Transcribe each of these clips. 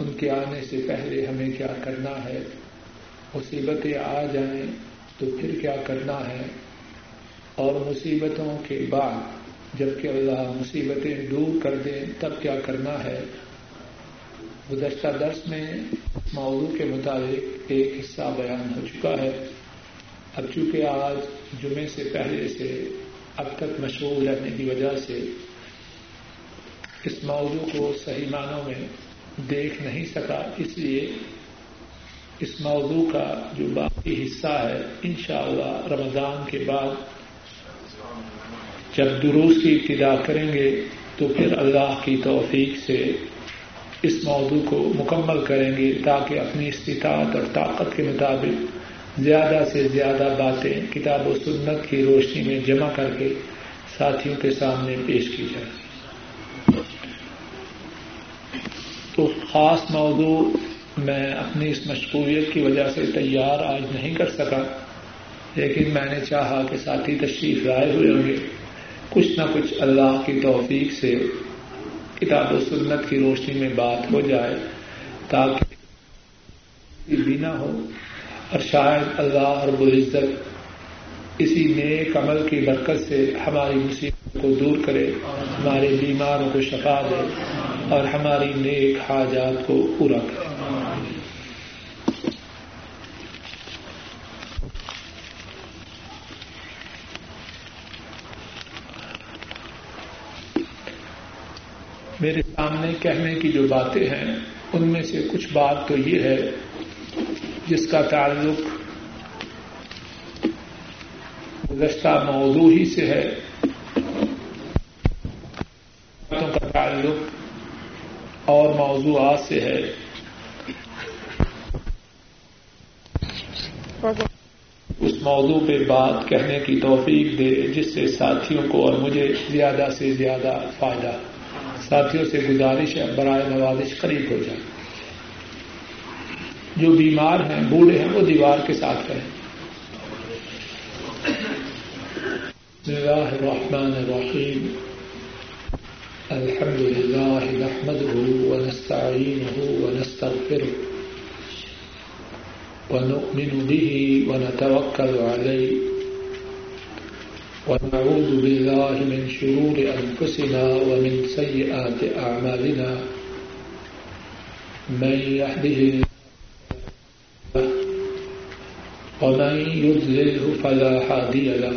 ان کے آنے سے پہلے ہمیں کیا کرنا ہے؟ مصیبتیں آ جائیں تو پھر کیا کرنا ہے؟ اور مصیبتوں کے بعد جبکہ اللہ مصیبتیں دور کر دیں، تب کیا کرنا ہے؟ گزشتہ درس میں موضوع کے مطابق ایک حصہ بیان ہو چکا ہے۔ اب چونکہ آج جمعے سے پہلے سے اب تک مشغول رہنے کی وجہ سے اس موضوع کو صحیح معنوں میں دیکھ نہیں سکا، اس لیے اس موضوع کا جو باقی حصہ ہے، انشاءاللہ رمضان کے بعد جب دروس کی ابتدا کریں گے، تو پھر اللہ کی توفیق سے اس موضوع کو مکمل کریں گے، تاکہ اپنی استطاعت اور طاقت کے مطابق زیادہ سے زیادہ باتیں کتاب و سنت کی روشنی میں جمع کر کے ساتھیوں کے سامنے پیش کی جائے تو خاص موضوع میں اپنی اس مشغولیت کی وجہ سے تیار آج نہیں کر سکا، لیکن میں نے چاہا کہ ساتھی تشریف لائے ہوئے ہوں گے۔ کچھ نہ کچھ اللہ کی توفیق سے کتاب و سنت کی روشنی میں بات ہو جائے تاکہ بھی نہ ہو۔ اور شاید اللہ رب العزت اسی نیک عمل کی برکت سے ہماری مصیبت کو دور کرے، ہمارے بیماروں کو شفا دے۔ اور ہماری نیک حاجات کو پورا کرے میرے سامنے کہنے کی جو باتیں ہیں، ان میں سے کچھ بات تو یہ ہے، جس کا تعلق گزشتہ موضوع ہی سے ہے۔ باتوں کا تعلق اور موضوعات سے ہے۔ اس موضوع پہ بات کہنے کی توفیق دے، جس سے ساتھیوں کو اور مجھے زیادہ سے زیادہ فائدہ، ساتھیوں سے گزارش ہے، برائے نوازش قریب ہو جائے۔ جو بیمار ہیں، بوڑھے ہیں، وہ دیوار کے ساتھ کریں بسم الله الرحمن الرحيم الحمد لله نحمده ونستعينه ونستغفره ونؤمن به ونتوكل عليه ونعوذ بالله من شرور أنفسنا ومن سيئات أعمالنا من يحده ومن يذلله فلا حادي له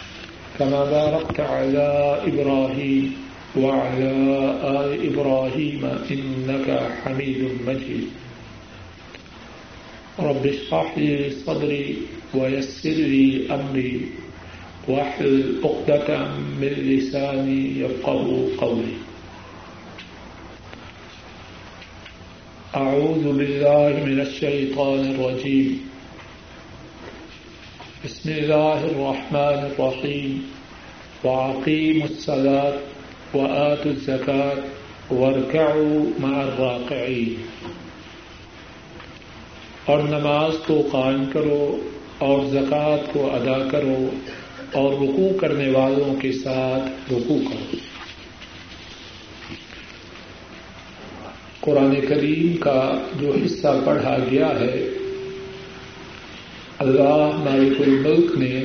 كما باركت على إبراهيم وعلى آل إبراهيم إنك حميد مجيد. رب اشرح لي صدري ويسر لي أمري واحلل عقدة من لساني يفقه قولي. أعوذ بالله من الشيطان الرجيم. بسم الله الرحمن الرحيم وأقيموا الصلاة وآتوا الزكاة واركعوا مع الراقعين اور نماز کو قائم کرو اور زکوٰۃ کو ادا کرو اور رکو کرنے والوں کے ساتھ رکو کرو۔ قرآن کریم کا جو حصہ پڑھا گیا ہے اللہ مالک الملک نے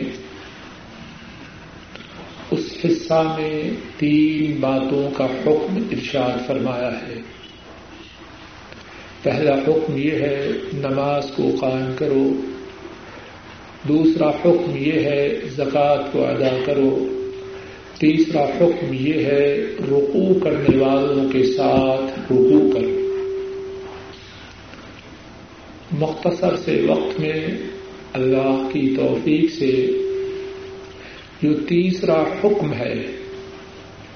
اس حصہ میں تین باتوں کا حکم ارشاد فرمایا ہے۔ پہلا حکم یہ ہے، نماز کو قائم کرو۔ دوسرا حکم یہ ہے، زکوٰۃ کو ادا کرو۔ تیسرا حکم یہ ہے، رکوع کرنے والوں کے ساتھ رکوع کرو۔ مختصر سے وقت میں اللہ کی توفیق سے جو تیسرا حکم ہے،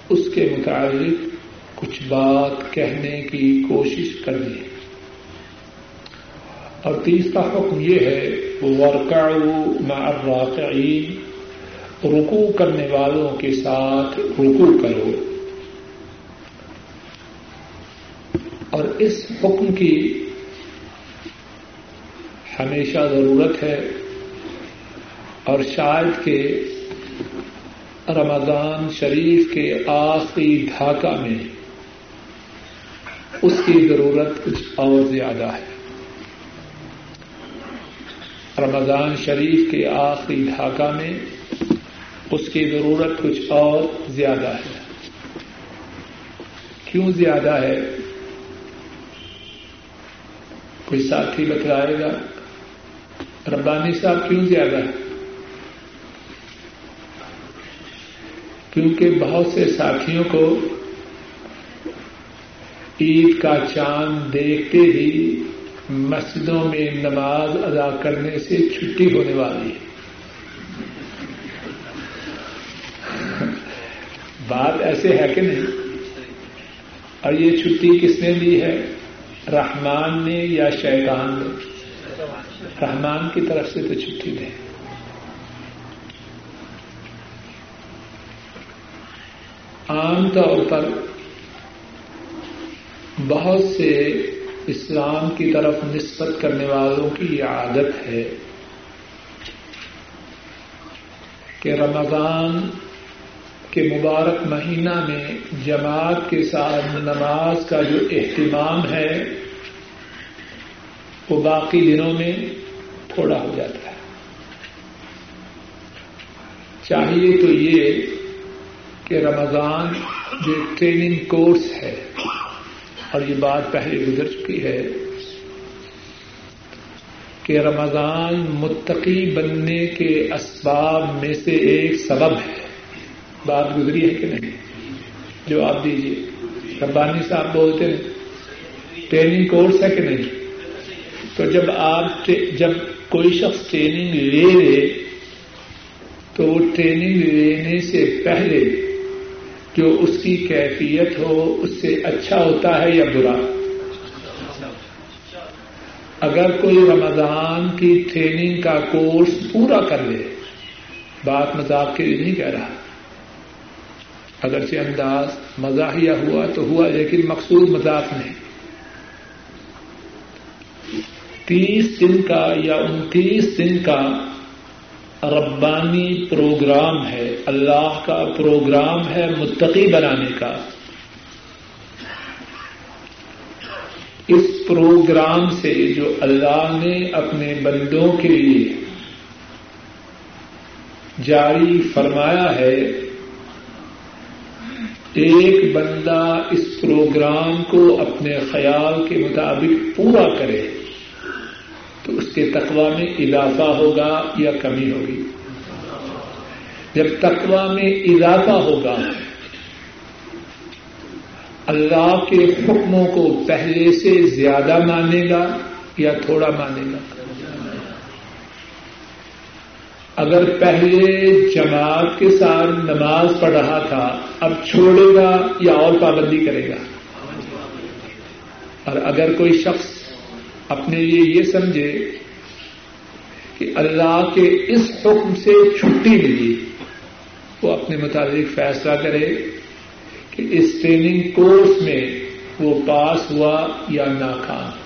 اس کے متعلق کچھ بات کہنے کی کوشش کرنی اور تیسرا حکم یہ ہے ورکا مع الراقعین رکو کرنے والوں کے ساتھ رکو کرو۔ اور اس حکم کی ہمیشہ ضرورت ہے اور شاید کہ رمضان شریف کے آخری ڈھاکہ میں اس کی ضرورت کچھ اور زیادہ ہے۔ رمضان شریف کے آخری ڈھاکہ میں اس کی ضرورت کچھ اور زیادہ ہے۔ کیوں زیادہ ہے؟ کوئی ساتھی بتلائے گا؟ ربانی صاحب کیوں زیادہ ہے کیونکہ بہت سے ساتھیوں کو عید کا چاند دیکھتے ہی مسجدوں میں نماز ادا کرنے سے چھٹی ہونے والی ہے۔ بات ایسے ہے کہ نہیں؟ اور یہ چھٹی کس نے لی ہے؟ رحمان نے یا شیطان نے؟ رحمان کی طرف سے تو چھٹی دے عام طور پر بہت سے اسلام کی طرف نسبت کرنے والوں کی یہ عادت ہے کہ رمضان کے مبارک مہینہ میں جماعت کے ساتھ نماز کا جو اہتمام ہے وہ باقی دنوں میں تھوڑا ہو جاتا ہے۔ چاہیے تو یہ کہ رمضان جو ٹریننگ کورس ہے، اور یہ بات پہلے گزر چکی ہے کہ رمضان متقی بننے کے اسباب میں سے ایک سبب ہے۔ بات گزری ہے کہ نہیں؟ جواب دیجیے ربانی صاحب بولتے ہیں، ٹریننگ کورس ہے کہ نہیں؟ تو جب آپ جب کوئی شخص ٹریننگ لے لے تو وہ ٹریننگ لینے سے پہلے جو اس کی کیفیت ہو، اس سے اچھا ہوتا ہے یا برا؟ اگر کوئی رمضان کی ٹریننگ کا کورس پورا کر لے، بات مذاق کے لیے نہیں کہہ رہا۔ اگرچہ انداز مزاحیہ ہوا تو ہوا، لیکن مقصود مذاق نہیں تیس دن کا یا انتیس دن کا ربانی پروگرام ہے، اللہ کا پروگرام ہے متقی بنانے کا۔ اس پروگرام سے جو اللہ نے اپنے بندوں کے لیے جاری فرمایا ہے، ایک بندہ اس پروگرام کو اپنے خیال کے مطابق پورا کرے۔ اس کے تقوا میں اضافہ ہوگا یا کمی ہوگی؟ جب تقوا میں اضافہ ہوگا، اللہ کے حکموں کو پہلے سے زیادہ مانے گا یا تھوڑا مانے گا؟ اگر پہلے جماعت کے ساتھ نماز پڑھ رہا تھا، اب چھوڑے گا یا اور پابندی کرے گا؟ اور اگر کوئی شخص اپنے لیے یہ سمجھے کہ اللہ کے اس حکم سے چھٹی ملی۔ وہ اپنے مطابق فیصلہ کرے کہ اس ٹریننگ کورس میں وہ پاس ہوا یا ناکام۔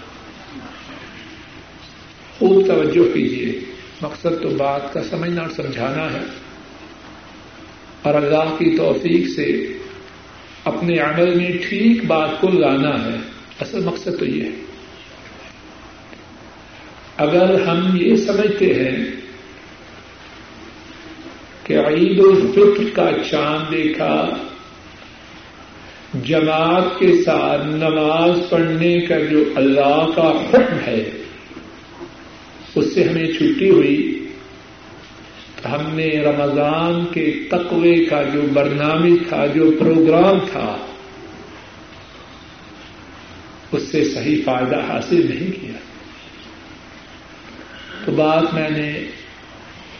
خوب توجہ کیجیے مقصد تو بات کا سمجھنا اور سمجھانا ہے۔ اور اللہ کی توفیق سے اپنے عمل میں ٹھیک بات کو لانا ہے۔ اصل مقصد تو یہ ہے۔ اگر ہم یہ سمجھتے ہیں کہ عید الفطر کا چاند دیکھا، جماعت کے ساتھ نماز پڑھنے کا جو اللہ کا حکم ہے، اس سے ہمیں چھٹی ہوئی۔ ہم نے رمضان کے تقوی کا جو برنامج تھا، جو پروگرام تھا، اس سے صحیح فائدہ حاصل نہیں کیا۔ تو بات میں نے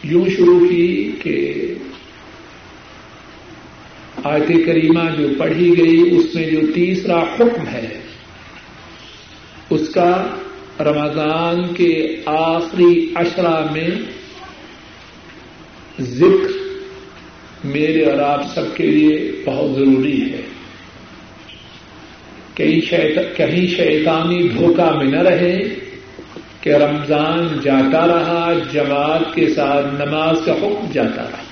یوں شروع کی کہ آیت کریمہ جو پڑھی گئی، اس میں جو تیسرا حکم ہے، اس کا رمضان کے آخری اشرا میں ذکر میرے اور آپ سب کے لیے بہت ضروری ہے۔ کہیں شیطانی دھوکہ میں نہ رہے کہ رمضان جاتا رہا، جماعت کے ساتھ نماز کا حکم جاتا رہا۔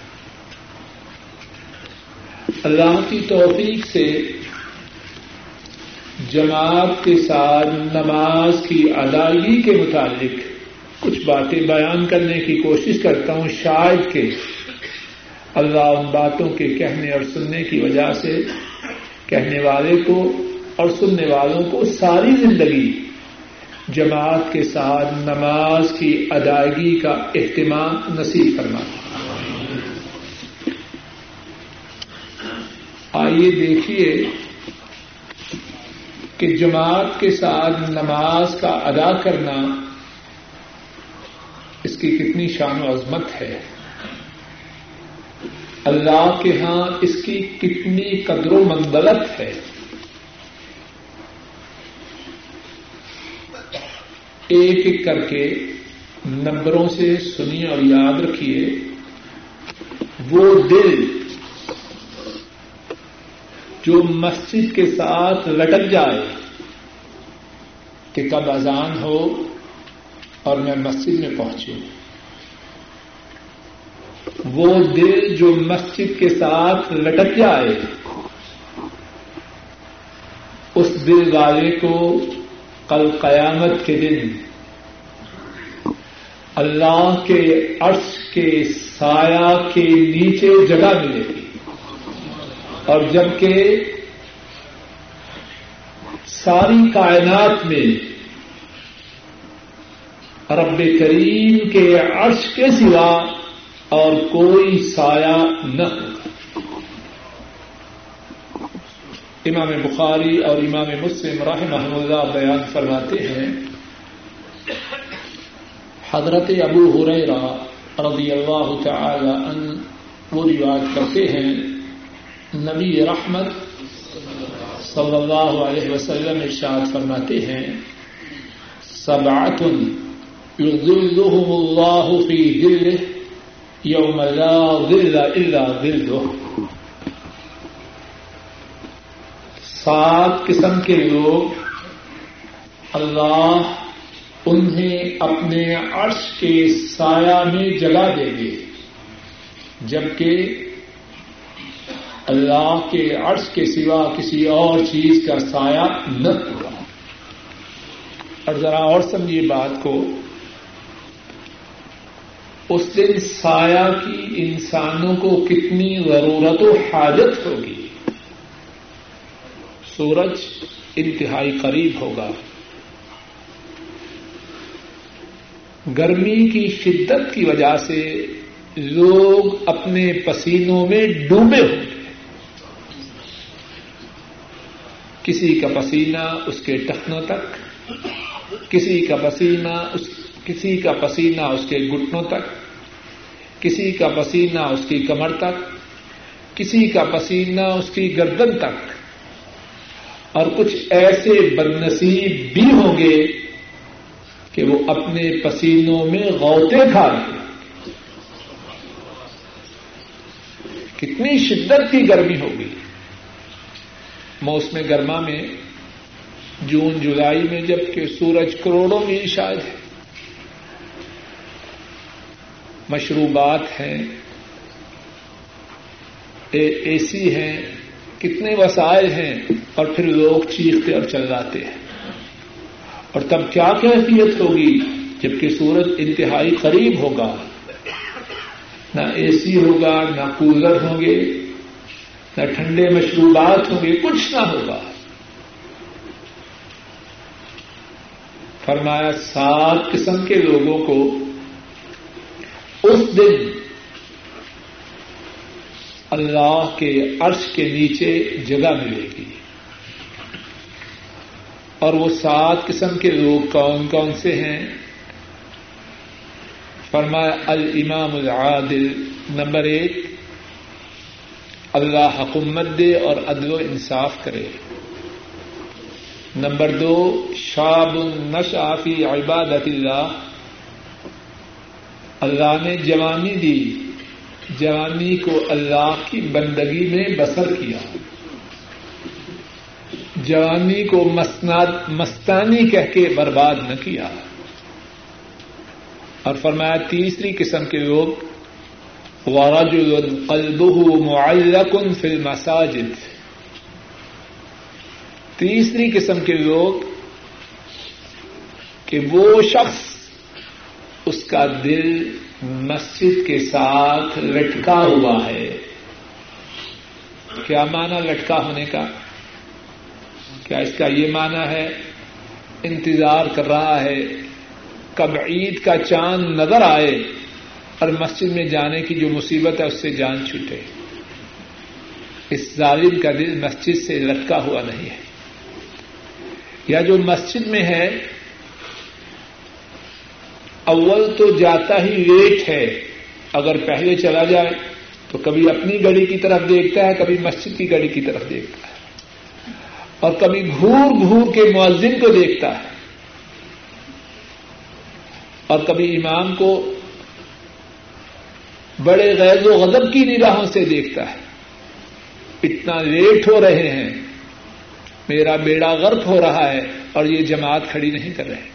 اللہ کی توفیق سے جماعت کے ساتھ نماز کی ادائیگی کے متعلق کچھ باتیں بیان کرنے کی کوشش کرتا ہوں شاید کہ اللہ ان باتوں کے کہنے اور سننے کی وجہ سے کہنے والے کو اور سننے والوں کو ساری زندگی جماعت کے ساتھ نماز کی ادائیگی کا اہتمام نصیب کرنا آئیے دیکھیے کہ جماعت کے ساتھ نماز کا ادا کرنا اس کی کتنی شان و عظمت ہے۔ اللہ کے ہاں اس کی کتنی قدر و منزلت ہے۔ ایک ایک کر کے نمبروں سے سنیے اور یاد رکھیے، وہ دل جو مسجد کے ساتھ لٹک جائے کہ کب اذان ہو اور میں مسجد میں پہنچوں۔ وہ دل جو مسجد کے ساتھ لٹک جائے، اس دل والے کو کل قیامت کے دن اللہ کے عرش کے سایہ کے نیچے جگہ ملے گی۔ اور جبکہ ساری کائنات میں رب کریم کے عرش کے سوا اور کوئی سایہ نہ ہوگا امام بخاری اور امام مسلم رحمہ اللہ بیان فرماتے ہیں۔ حضرت ابو ہریرا رضی اللہ تعالی ان وہ روایت کرتے ہیں۔ نبی رحمت صلی اللہ علیہ وسلم ارشاد فرماتے ہیں۔ سبعت يظلهم الله في ظله يوم لا ظل الا ظله سات قسم کے لوگ اللہ انہیں اپنے عرش کے سایہ میں جگہ دیں گے، جبکہ اللہ کے عرش کے سوا کسی اور چیز کا سایہ نہ ہوگا اور ذرا اور سمجھیے بات کو۔ اس دن سایہ کی انسانوں کو کتنی ضرورت و حاجت ہوگی۔ سورج انتہائی قریب ہوگا۔ گرمی کی شدت کی وجہ سے لوگ اپنے پسینوں میں ڈوبے ہوں گے کسی کا پسینہ اس کے ٹخنوں تک، کسی کا پسینہ اس، کسی کا پسینہ اس کے گٹنوں تک، کسی کا پسینہ اس کی کمر تک، کسی کا پسینہ اس کی گردن تک۔ اور کچھ ایسے بدنصیب بھی ہوں گے کہ وہ اپنے پسینوں میں غوطے کھا رہے کتنی شدت کی گرمی ہوگی۔ موسم گرما میں جون، جولائی میں جبکہ سورج کروڑوں میں شاید ہے۔ مشروبات ہیں اے سی ہیں کتنے وسائل ہیں اور پھر لوگ چیختے اور چلاتے ہیں۔ اور تب کیا کیفیت ہوگی جبکہ سورج انتہائی قریب ہوگا؟ نہ اے سی ہوگا، نہ کولر ہوں گے، نہ ٹھنڈے مشروبات ہوں گے، کچھ نہ ہوگا۔ فرمایا، سات قسم کے لوگوں کو اس دن اللہ کے عرش کے نیچے جگہ ملے گی۔ اور وہ سات قسم کے لوگ کون کون سے ہیں؟ فرمایا، الامام العادل نمبر ایک، اللہ حکومت دے اور عدل و انصاف کرے۔ نمبر دو شاب نشافی عبادت اللہ۔ اللہ نے جوانی دی۔ جوانی کو اللہ کی بندگی میں بسر کیا۔ جوانی کو مستانی کہہ کے برباد نہ کیا۔ اور فرمایا، تیسری قسم کے لوگ، ورجل قلبه معلق في المساجد۔ تیسری قسم کے لوگ، کہ وہ شخص اس کا دل مسجد کے ساتھ لٹکا ہوا ہے۔ کیا مانا لٹکا ہونے کا؟ کیا اس کا یہ مانا ہے؟ انتظار کر رہا ہے۔ کب عید کا چاند نظر آئے اور مسجد میں جانے کی جو مصیبت ہے، اس سے جان چھوٹے۔ اس ظالم کا دل مسجد سے لٹکا ہوا نہیں ہے۔ یا جو مسجد میں ہے اول تو جاتا ہی لیٹ ہے۔ اگر پہلے چلا جائے تو کبھی اپنی گڑی کی طرف دیکھتا ہے، کبھی مسجد کی گڑی کی طرف دیکھتا ہے۔ اور کبھی گھور گھور کے معذن کو دیکھتا ہے۔ اور کبھی امام کو بڑے غیر و غضب کی نگاہوں سے دیکھتا ہے۔ اتنا لیٹ ہو رہے ہیں۔ میرا بیڑا غرق ہو رہا ہے اور یہ جماعت کھڑی نہیں کر رہے۔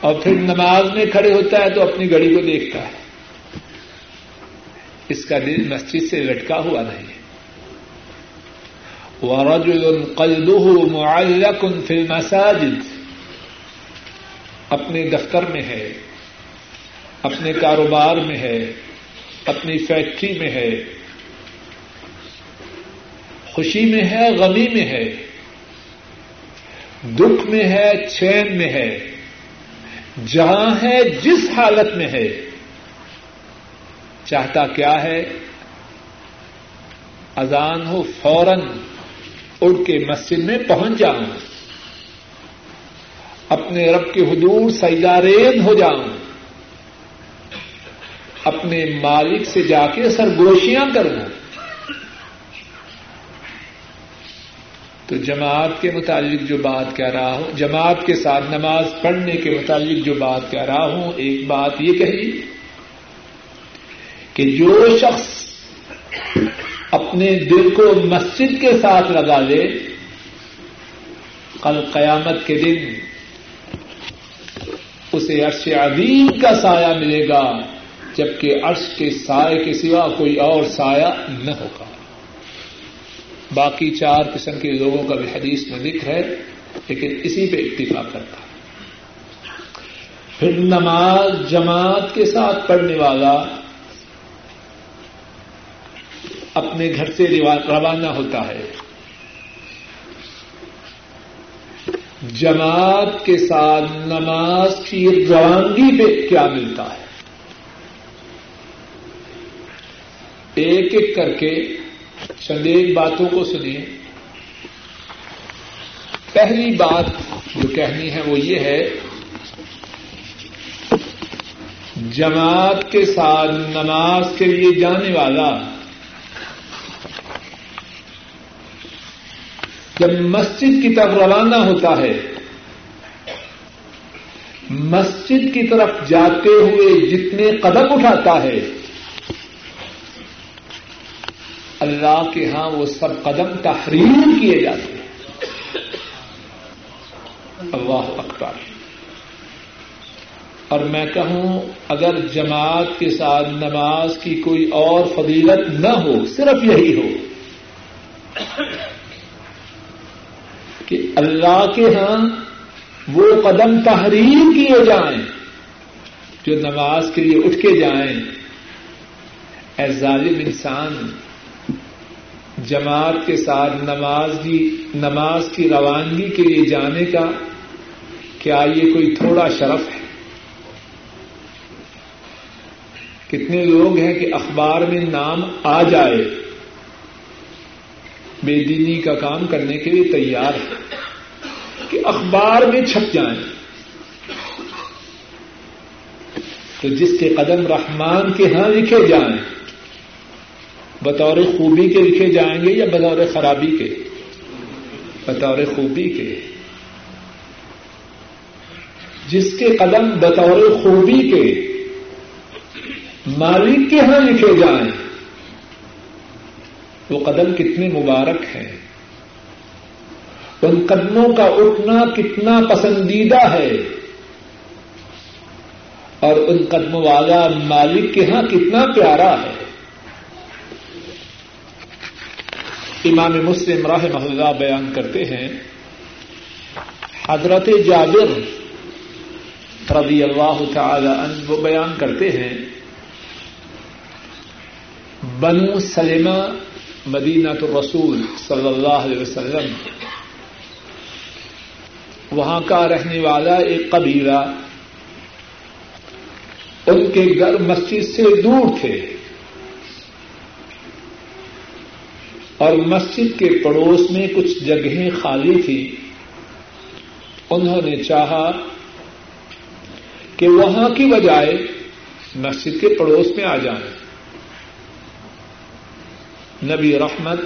اور پھر نماز میں کھڑے ہوتا ہے تو اپنی گڑی کو دیکھتا ہے۔ اس کا دل مسجد سے لٹکا ہوا نہیں۔ ورجل قلبه معلق في المساجد۔ اپنے دفتر میں ہے، اپنے کاروبار میں ہے، اپنی فیکٹری میں ہے۔ خوشی میں ہے، غمی میں ہے۔ دکھ میں ہے، چین میں ہے۔ جہاں ہے، جس حالت میں ہے، چاہتا کیا ہے؟ اذان ہو، فوراً اڑ کے مسجد میں پہنچ جاؤں۔ اپنے رب کے حدور سیدارین ہو جاؤں۔ اپنے مالک سے جا کے سرگوشیاں کرنا تو جماعت کے متعلق جو بات کہہ رہا ہوں، جماعت کے ساتھ نماز پڑھنے کے متعلق جو بات کہہ رہا ہوں، ایک بات یہ کہی کہ جو شخص اپنے دل کو مسجد کے ساتھ لگا لے، کل قیامت کے دن اسے عرش عظیم کا سایہ ملے گا، جبکہ عرش کے سائے کے سوا کوئی اور سایہ نہ ہوگا۔ باقی چار قسم کے لوگوں کا بھی حدیث میں ذکر ہے، لیکن اسی پہ اتفاق کرتا ہے۔ پھر نماز جماعت کے ساتھ پڑھنے والا اپنے گھر سے روانہ ہوتا ہے۔ جماعت کے ساتھ نماز کی روانگی پہ کیا ملتا ہے؟ ایک ایک کر کے چند ایک باتوں کو سنیے۔ پہلی بات جو کہنی ہے وہ یہ ہے، جماعت کے ساتھ نماز کے لیے جانے والا، جب مسجد کی طرف روانہ ہوتا ہے، مسجد کی طرف جاتے ہوئے جتنے قدم اٹھاتا ہے اللہ کے ہاں وہ سب قدم تحریر کیے جاتے ہیں۔ اللہ اکبر۔ اور میں کہوں، اگر جماعت کے ساتھ نماز کی کوئی اور فضیلت نہ ہو، صرف یہی ہو کہ اللہ کے ہاں وہ قدم تحریر کیے جائیں، جو نماز کے لیے اٹھ کے جائیں۔ اے ظالم انسان جماعت کے ساتھ نماز کی نماز کی روانگی کے لیے جانے کا کیا یہ کوئی تھوڑا شرف ہے؟ کتنے لوگ ہیں کہ اخبار میں نام آ جائے، بے دینی کا کام کرنے کے لیے تیار ہے کہ اخبار میں چھپ جائیں۔ تو جس کے قدم رحمان کے ہاں لکھے جائیں بطور خوبی کے لکھے جائیں گے یا بطور خرابی کے؟ بطور خوبی کے۔ جس کے قدم بطور خوبی کے مالک کے ہاں لکھے جائیں، وہ قدم کتنے مبارک ہیں۔ ان قدموں کا اٹھنا کتنا پسندیدہ ہے۔ اور ان قدموں والا مالک کے ہاں کتنا پیارا ہے۔ امام مسلم راہ محلہ بیان کرتے ہیں، حضرت جابر رضی اللہ تعالی عنہ وہ بیان کرتے ہیں، بنو سلمہ مدینہ تو رسول صلی اللہ علیہ وسلم، وہاں کا رہنے والا ایک قبیلہ، ان کے گھر مسجد سے دور تھے۔ اور مسجد کے پڑوس میں کچھ جگہیں خالی تھی انہوں نے چاہا کہ وہاں کی بجائے مسجد کے پڑوس میں آ جائیں۔ نبی رحمت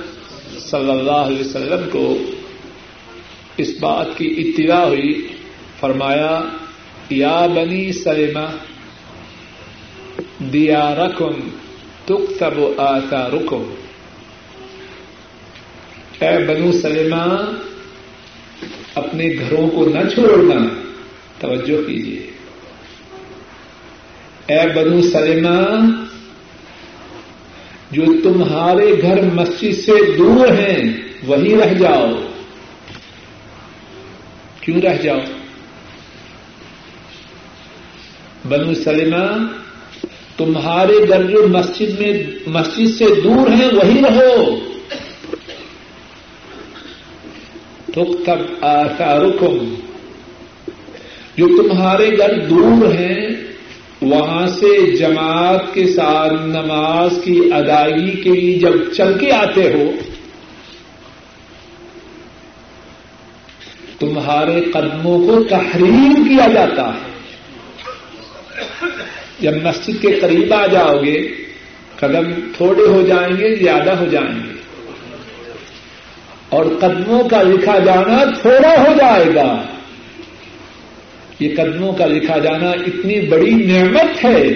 صلی اللہ علیہ وسلم کو اس بات کی اطلاع ہوئی۔ فرمایا، یا بنی سلمہ دیا رکم تک تب آتا رکم اے بنو سلمہ اپنے گھروں کو نہ چھوڑنا۔ توجہ کیجیے اے بنو سلمہ جو تمہارے گھر مسجد سے دور ہیں وہی رہ جاؤ۔ کیوں رہ جاؤ؟ بنو سلمہ تمہارے گھر جو مسجد میں، مسجد سے دور ہیں وہی رہو تک تب آتا رکم جو تمہارے گھر دور ہیں، وہاں سے جماعت کے ساتھ نماز کی ادائیگی کے لیے جب چل کے آتے ہو، تمہارے قدموں کو تحریر کیا جاتا ہے۔ جب مسجد کے قریب آ جاؤ گے، قدم تھوڑے ہو جائیں گے، زیادہ ہو جائیں گے۔ اور قدموں کا لکھا جانا تھوڑا ہو جائے گا۔ یہ قدموں کا لکھا جانا اتنی بڑی نعمت ہے۔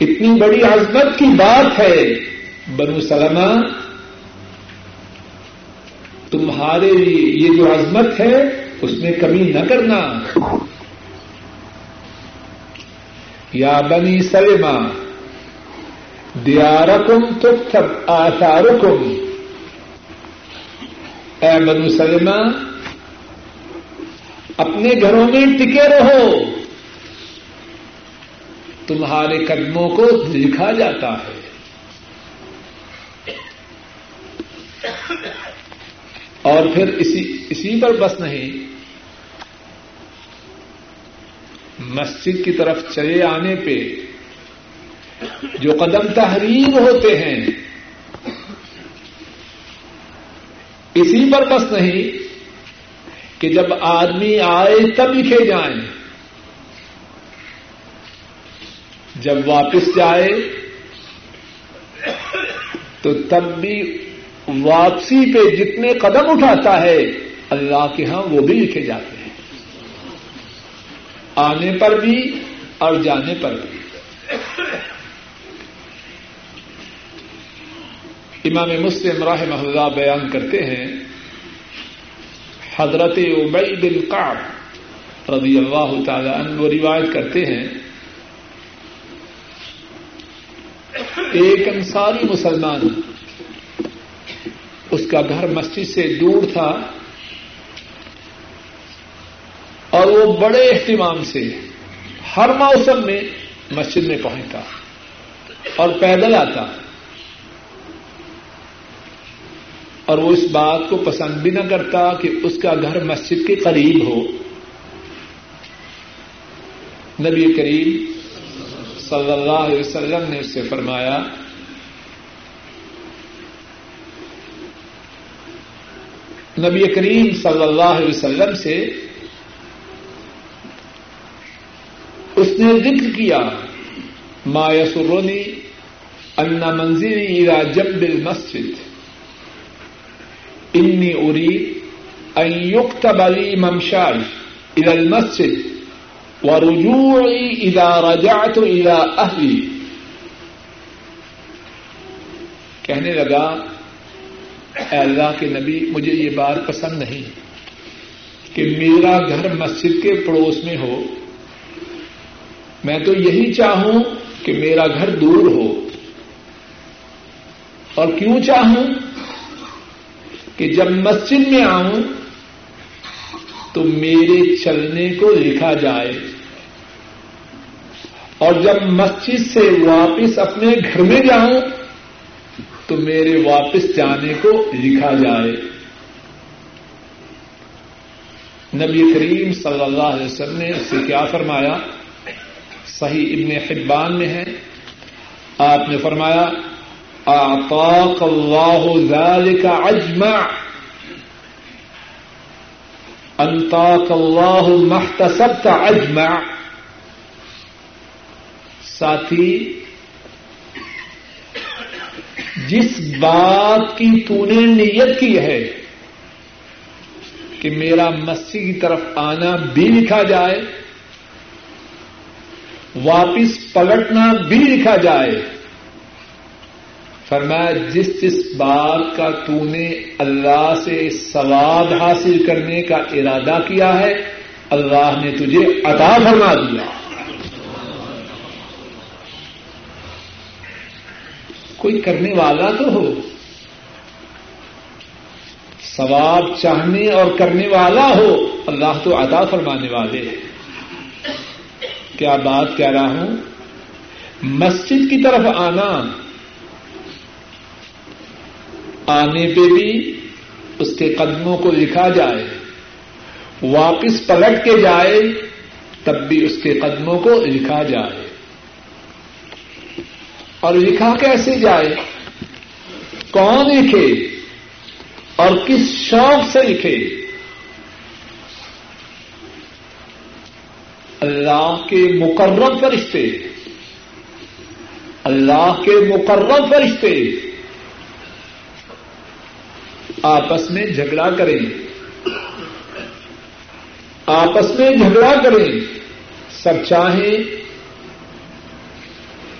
اتنی بڑی عظمت کی بات ہے۔ بنو سلمہ، تمہارے لیے یہ جو عظمت ہے، اس میں کمی نہ کرنا۔ یا بنی سلمہ، دیارکم تب آثارکم۔ اے بنو سلمہ، اپنے گھروں میں ٹکے رہو۔ تمہارے قدموں کو لکھا جاتا ہے۔ اور پھر اسی اسی پر بس نہیں۔ مسجد کی طرف چلے آنے پہ جو قدم تحریر ہوتے ہیں اسی پر بس نہیں کہ جب آدمی آئے تب لکھے جائیں۔ جب واپس جائے تو تب بھی واپسی پہ جتنے قدم اٹھاتا ہے اللہ کے ہاں وہ بھی لکھے جاتے ہیں۔ آنے پر بھی اور جانے پر بھی۔ امام مسلم راہ محلہ بیان کرتے ہیں، حضرت ابئی بن قاب رضی اللہ تعالی عنہ وہ روایت کرتے ہیں، ایک انصاری مسلمان اس کا گھر مسجد سے دور تھا اور وہ بڑے اہتمام سے ہر موسم میں مسجد میں پہنچتا اور پیدل آتا۔ اور وہ اس بات کو پسند بھی نہ کرتا کہ اس کا گھر مسجد کے قریب ہو۔ نبی کریم صلی اللہ علیہ وسلم نے اس سے فرمایا، نبی کریم صلی اللہ علیہ وسلم سے، اس نے ذکر کیا، ما یسرنی ان منزلی الى جنب المسجد۔ انی اريد ان يكتب لي ممشاي الى المسجد ورجوعي اذا رجعت الى اهلي کہنے لگا، اے اللہ کے نبی، مجھے یہ بات پسند نہیں کہ میرا گھر مسجد کے پڑوس میں ہو۔ میں تو یہی چاہوں کہ میرا گھر دور ہو۔ اور کیوں چاہوں؟ کہ جب مسجد میں آؤں تو میرے چلنے کو لکھا جائے اور جب مسجد سے واپس اپنے گھر میں جاؤں تو میرے واپس جانے کو لکھا جائے۔ نبی کریم صلی اللہ علیہ وسلم نے اس سے کیا فرمایا؟ صحیح ابن حبان میں ہے۔ آپ نے فرمایا آطاق اللہ ذلك اجمع انطاق اللہ محتسبت اجمع ساتھی، جس بات کی تو نے نیت کی ہے کہ میرا مسجد کی طرف آنا بھی لکھا جائے، واپس پلٹنا بھی لکھا جائے فرمایا، جس جس بات کا تو نے اللہ سے ثواب حاصل کرنے کا ارادہ کیا ہے، اللہ نے تجھے عطا فرما دیا۔ کوئی کرنے والا تو ہو۔ ثواب چاہنے اور کرنے والا ہو، اللہ تو عطا فرمانے والے کیا بات کہہ رہا ہوں؟ مسجد کی طرف آنا آنے پہ بھی اس کے قدموں کو لکھا جائے، واپس پلٹ کے جائے، تب بھی اس کے قدموں کو لکھا جائے۔ اور لکھا کیسے جائے؟ کون لکھے؟ اور کس شوق سے لکھے؟ اللہ کے مقرر فرشتے۔ اللہ کے مقرر فرشتے۔ آپس میں جھگڑا کریں۔ آپس میں جھگڑا کریں۔ سب چاہیں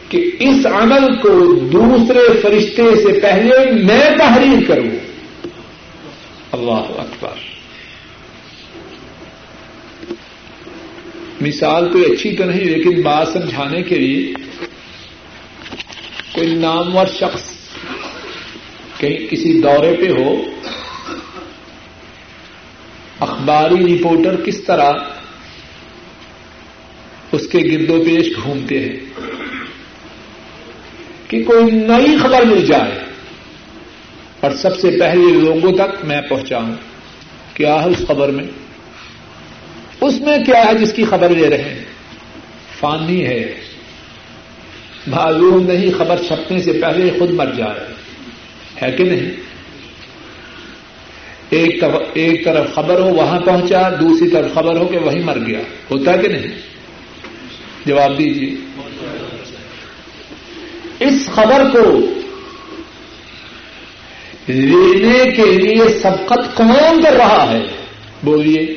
کہ اس عمل کو دوسرے فرشتے سے پہلے میں تحریر کروں۔ اللہ اکبر۔ مثال کوئی اچھی تو نہیں، لیکن بات سمجھانے کے لیے کوئی نامور شخص کہیں کسی دورے پہ ہو، اخباری رپورٹر کس طرح اس کے گرد و پیش گھومتے ہیں، کہ کوئی نئی خبر مل جائے۔ اور سب سے پہلے لوگوں تک میں پہنچاؤں کیا ہے اس خبر میں، اس میں کیا ہے جس کی خبر لے رہے ہیں۔ فانی ہے۔ معلوم نہیں خبر چھپنے سے پہلے خود مر جائے۔ ہے کہ نہیں؟ ایک طرف خبر ہو وہاں پہنچا، دوسری طرف خبر ہو کہ وہیں مر گیا۔ ہوتا ہے کہ نہیں؟ جواب دیجیے اس خبر کو لینے کے لیے سبقت کون کر رہا ہے؟ بولیے۔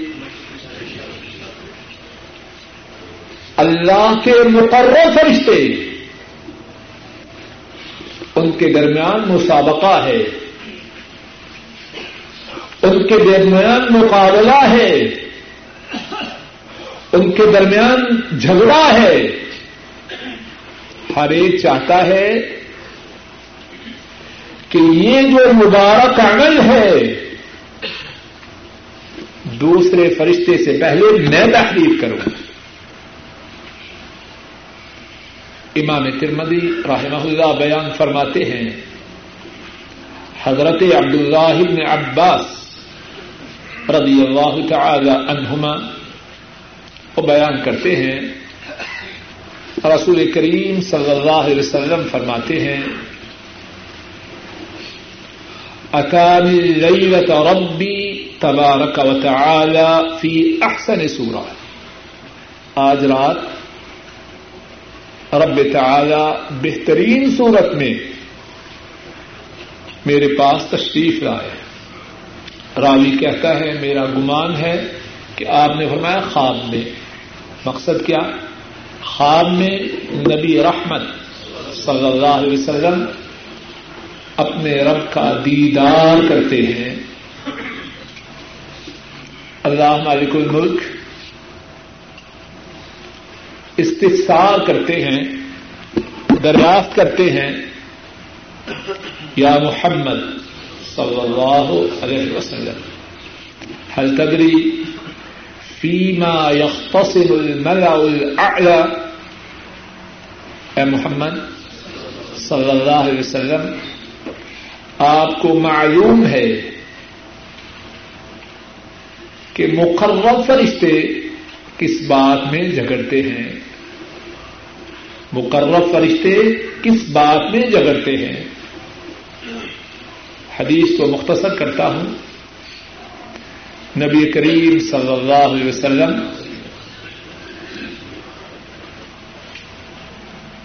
اللہ کے مقرر فرشتے۔ کے درمیان مسابقہ ہے۔ ان کے درمیان مقابلہ ہے۔ ان کے درمیان جھگڑا ہے۔ ہر ایک چاہتا ہے کہ یہ جو مبارک عمل ہے، دوسرے فرشتے سے پہلے میں تحریر کروں۔ امام ترمدی رحمہ اللہ بیان فرماتے ہیں، حضرت عبد اللہ عباس رضی اللہ تعالی عنہما وہ بیان کرتے ہیں۔ رسول کریم صلی اللہ علیہ وسلم فرماتے ہیں، اکانی لیلت ربی تبارک و تعالی فی احسن سورہ۔ آج رات رب تعالی بہترین صورت میں میرے پاس تشریف لائے راوی کہتا ہے، میرا گمان ہے کہ آپ نے فرمایا، خواب میں۔ مقصد کیا؟ خواب میں نبی رحمت صلی اللہ علیہ وسلم اپنے رب کا دیدار کرتے ہیں۔ اللہ مالک الملک استفسار کرتے ہیں، دریافت کرتے ہیں، یا محمد صلی اللہ علیہ وسلم حل تدری فیما يختصر الملأ الاعلى اے محمد صلی اللہ علیہ وسلم، آپ کو معلوم ہے کہ مقرر فرشتے کس بات میں جگڑتے ہیں؟ مقرر فرشتے کس بات میں جگڑتے ہیں؟ حدیث کو مختصر کرتا ہوں۔ نبی کریم صلی اللہ علیہ وسلم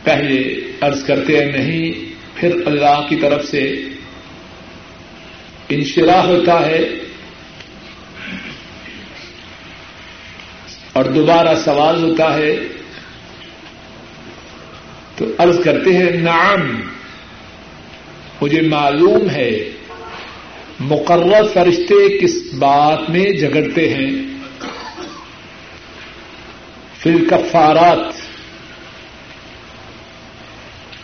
پہلے عرض کرتے ہیں، نہیں، پھر اللہ کی طرف سے انشرا ہوتا ہے اور دوبارہ سوال ہوتا ہے عرض کرتے ہیں، نعم، مجھے معلوم ہے، مقرر فرشتے کس بات میں جگڑتے ہیں؟ پھر کفارات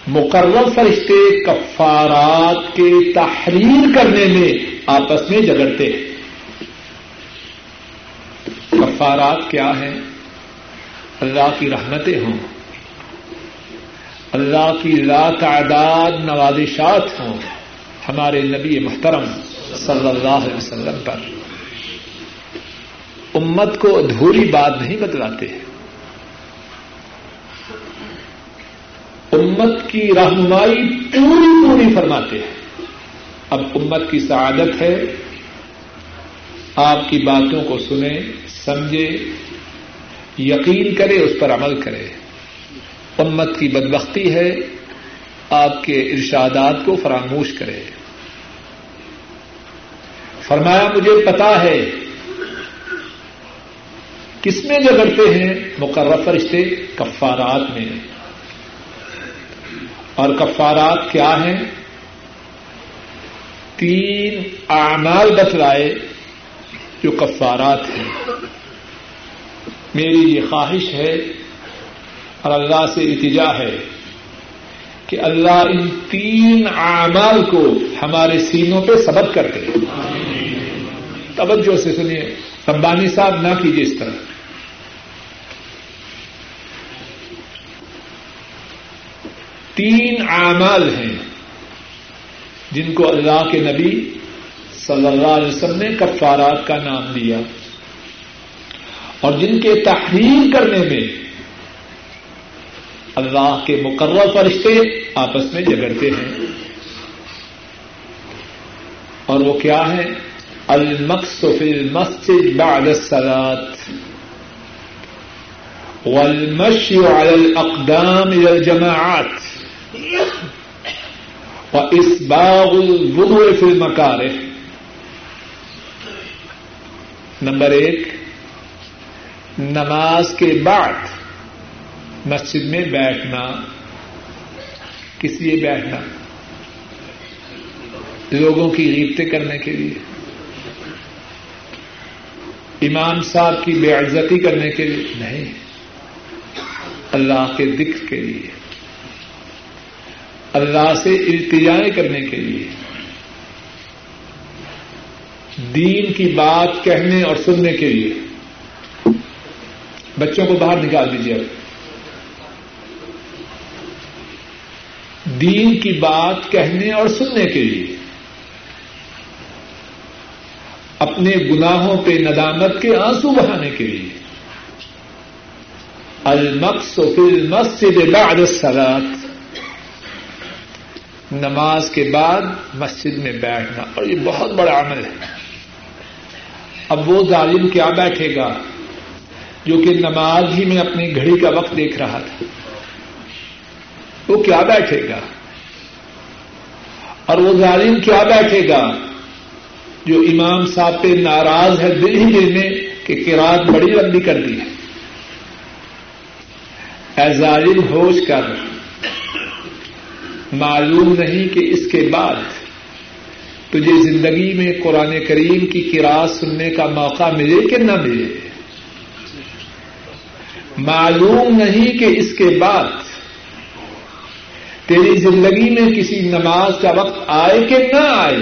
مقرر فرشتے کفارات کے تحریر کرنے میں آپس میں جگڑتے ہیں۔ کفارات کیا ہیں؟ اللہ کی رحمتیں ہوں۔ اللہ کی لا تعداد نوازشات ہوں ہمارے نبی محترم صلی اللہ علیہ وسلم پر۔ امت کو ادھوری بات نہیں بتلاتے۔ امت کی رہنمائی پوری پوری فرماتے ہیں۔ اب امت کی سعادت ہے۔ آپ کی باتوں کو سنیں سمجھے یقین کرے اس پر عمل کرے امت کی بدبختی ہے، آپ کے ارشادات کو فراموش کرے۔ فرمایا، مجھے پتا ہے کس میں جگڑتے ہیں مقرر فرشتے کفارات میں۔ اور کفارات کیا ہیں؟ تین اعمال بتلائے جو کفارات ہیں۔ میری یہ خواہش ہے اور اللہ سے التجا ہے کہ اللہ ان تین اعمال کو ہمارے سینوں پہ سبق کرتے توجہ سے سنیے ربانی صاحب نہ کیجیے اس طرح۔ تین اعمال ہیں جن کو اللہ کے نبی صلی اللہ علیہ وسلم نے کفارات کا نام دیا اور جن کے تحریر کرنے میں اللہ کے مقرر فرشتے آپس میں جگڑتے ہیں۔ اور وہ کیا ہے؟ المقص فی المسجد بعد الصلاة۔ والمشي على الأقدام إلى الجماعات۔ وإسباغ الوضوء في المكاره۔ نمبر ایک، نماز کے بعد مسجد میں بیٹھنا، کس لیے بیٹھنا؟ لوگوں کی غیبتیں کرنے کے لیے، امام صاحب کی بے عزتی کرنے کے لیے، نہیں، اللہ کے ذکر کے لیے، اللہ سے التجائیں کرنے کے لیے۔ دین کی بات کہنے اور سننے کے لیے۔ بچوں کو باہر نکال دیجیے اب دین کی بات کہنے اور سننے کے لیے۔ اپنے گناہوں پہ ندامت کے آنسو بہانے کے لیے۔ المقص فی المسجد بعد الصلاة۔ نماز کے بعد مسجد میں بیٹھنا۔ اور یہ بہت بڑا عمل ہے۔ اب وہ ظالم کیا بیٹھے گا جو کہ نماز ہی میں اپنی گھڑی کا وقت دیکھ رہا تھا؟ وہ کیا بیٹھے گا؟ اور وہ ظالم کیا بیٹھے گا؟ جو امام صاحب پہ ناراض ہے دل ہی دل میں کہ کراط بڑی لمبی کر دی ہے۔ اے ظالم، ہوش کر۔ معلوم نہیں کہ اس کے بعد تجھے زندگی میں قرآن کریم کی کراط سننے کا موقع ملے کہ نہ ملے؟ معلوم نہیں کہ اس کے بعد تیری زندگی میں کسی نماز کا وقت آئے کہ نہ آئے؟